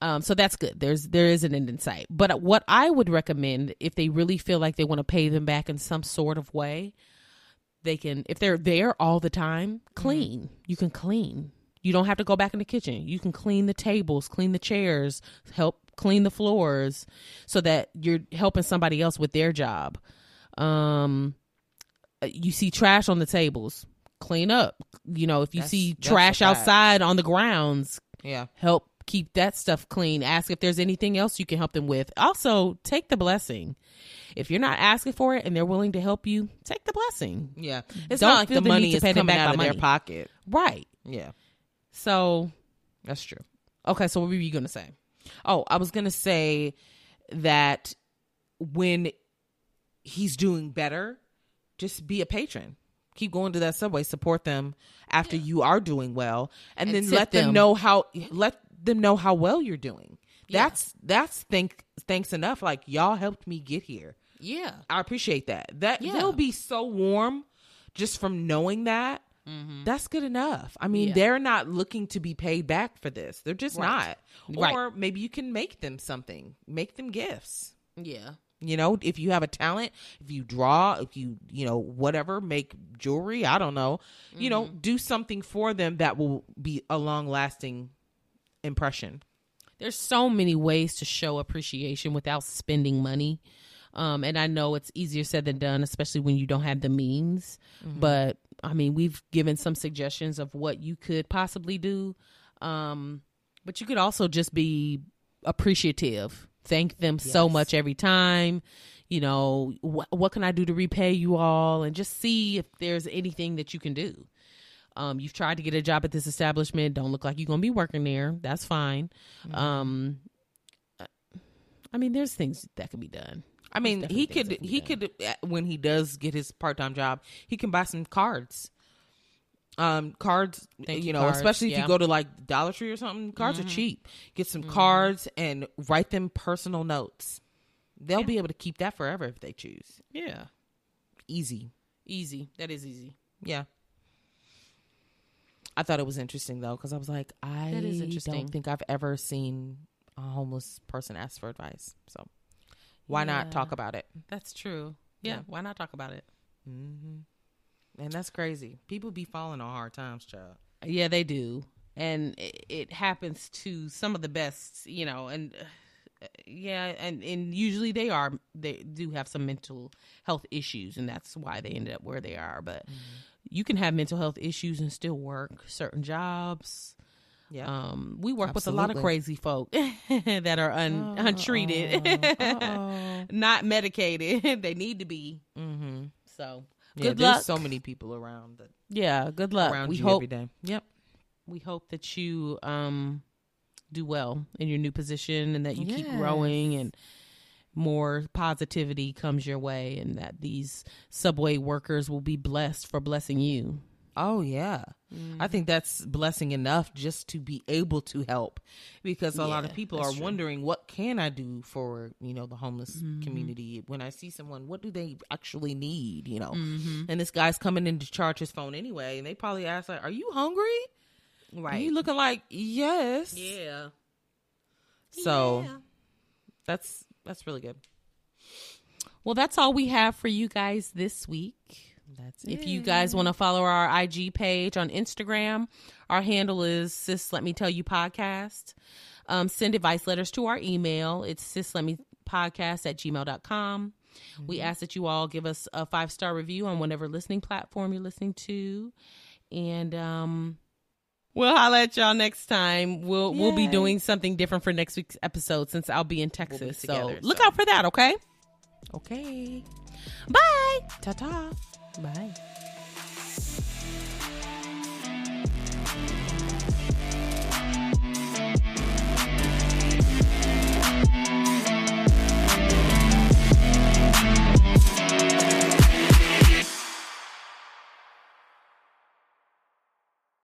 Um, so that's good. There's there is an end in sight. But what I would recommend if they really feel like they want to pay them back in some sort of way, they can if they're there all the time, clean. You can clean. You don't have to go back in the kitchen. You can clean the tables, clean the chairs, help clean the floors, so that you're helping somebody else with their job. Um, you see trash on the tables, clean up. You know, if you That's- see that's trash outside on the grounds, Yeah. help keep that stuff clean. Ask if there's anything else you can help them with. Also, take the blessing. If you're not asking for it and they're willing to help you, take the blessing. Yeah. It's Don't not like the the money is coming back out of their pocket. Right. Yeah. So, That's true. okay, so what were you going to say? Oh, I was gonna say that when he's doing better, just be a patron. Keep going to that subway, support them after you are doing well, and, And then let them. them. know how let them know how well you're doing. That's that's thank thanks enough. Like y'all helped me get here. Yeah. I appreciate that. That Yeah. they'll be so warm just from knowing that. Mm-hmm. That's good enough. I mean, Yeah. they're not looking to be paid back for this. They're just Right. not. Right. Or maybe you can make them something. Make them gifts. Yeah. You know, if you have a talent, if you draw, if you, you know, whatever, make jewelry, I don't know. You know, mm-hmm. do something for them that will be a long-lasting impression. There's so many ways to show appreciation without spending money. Um, and I know it's easier said than done, especially when you don't have the means. But I mean, we've given some suggestions of what you could possibly do. Um, but you could also just be appreciative. Thank them so much every time. You know, wh- what can I do to repay you all? And just see if there's anything that you can do. Um, you've tried to get a job at this establishment. Don't look like you're gonna be working there. That's fine. Um, I mean, there's things that can be done. I mean, he could that can be he could uh, when he does get his part-time job, he can buy some cards. Um cards, Thank you know, cards, especially if yeah. Mm-hmm. you go to like Dollar Tree or something, cards are cheap. Get some cards and write them personal notes. They'll be able to keep that forever if they choose. Yeah, Easy. easy. That is easy. Yeah. I thought it was interesting though because I was like, I That is interesting. don't think I've ever seen a homeless person ask for advice. So why not talk about it? That's true. Yeah, Yeah. why not talk about it? hmm And that's crazy. People be falling on hard times, child. Yeah, they do, and it, it happens to some of the best. You know, and uh, yeah, and and usually they are they do have some mental health issues, and that's why they ended up where they are. But you can have mental health issues and still work certain jobs. Yeah. Um, we work with a lot of crazy folk that are un- untreated, not medicated. they need to be. mm-hmm. So Yeah, good there's luck. so many people around that yeah, good luck. around we you hope every day. Yep. we hope that you um do well in your new position and that you keep growing and more positivity comes your way and that these subway workers will be blessed for blessing you. Oh yeah. I think that's blessing enough just to be able to help because a lot of people are true. Mm-hmm. wondering what can I do for, you know, the homeless community when I see someone what do they actually need, you know. Mm-hmm. And this guy's coming in to charge his phone anyway and they probably ask like, "Are you hungry?" And he looking like, "Yes." Yeah. So Yeah. that's that's really good. Well, that's all we have for you guys this week. That's If you guys want to follow our IG page on Instagram, our handle is Sis Let Me Tell You Podcast. Um, send advice letters to our email. It's sis let me podcast at gmail.com. We ask that you all give us a five star review on whatever listening platform you're listening to. And um we'll holla at y'all next time. We'll we'll be doing something different for next week's episode since I'll be in Texas. together, so look out for that, okay? Okay. Bye. Ta-ta. Bye.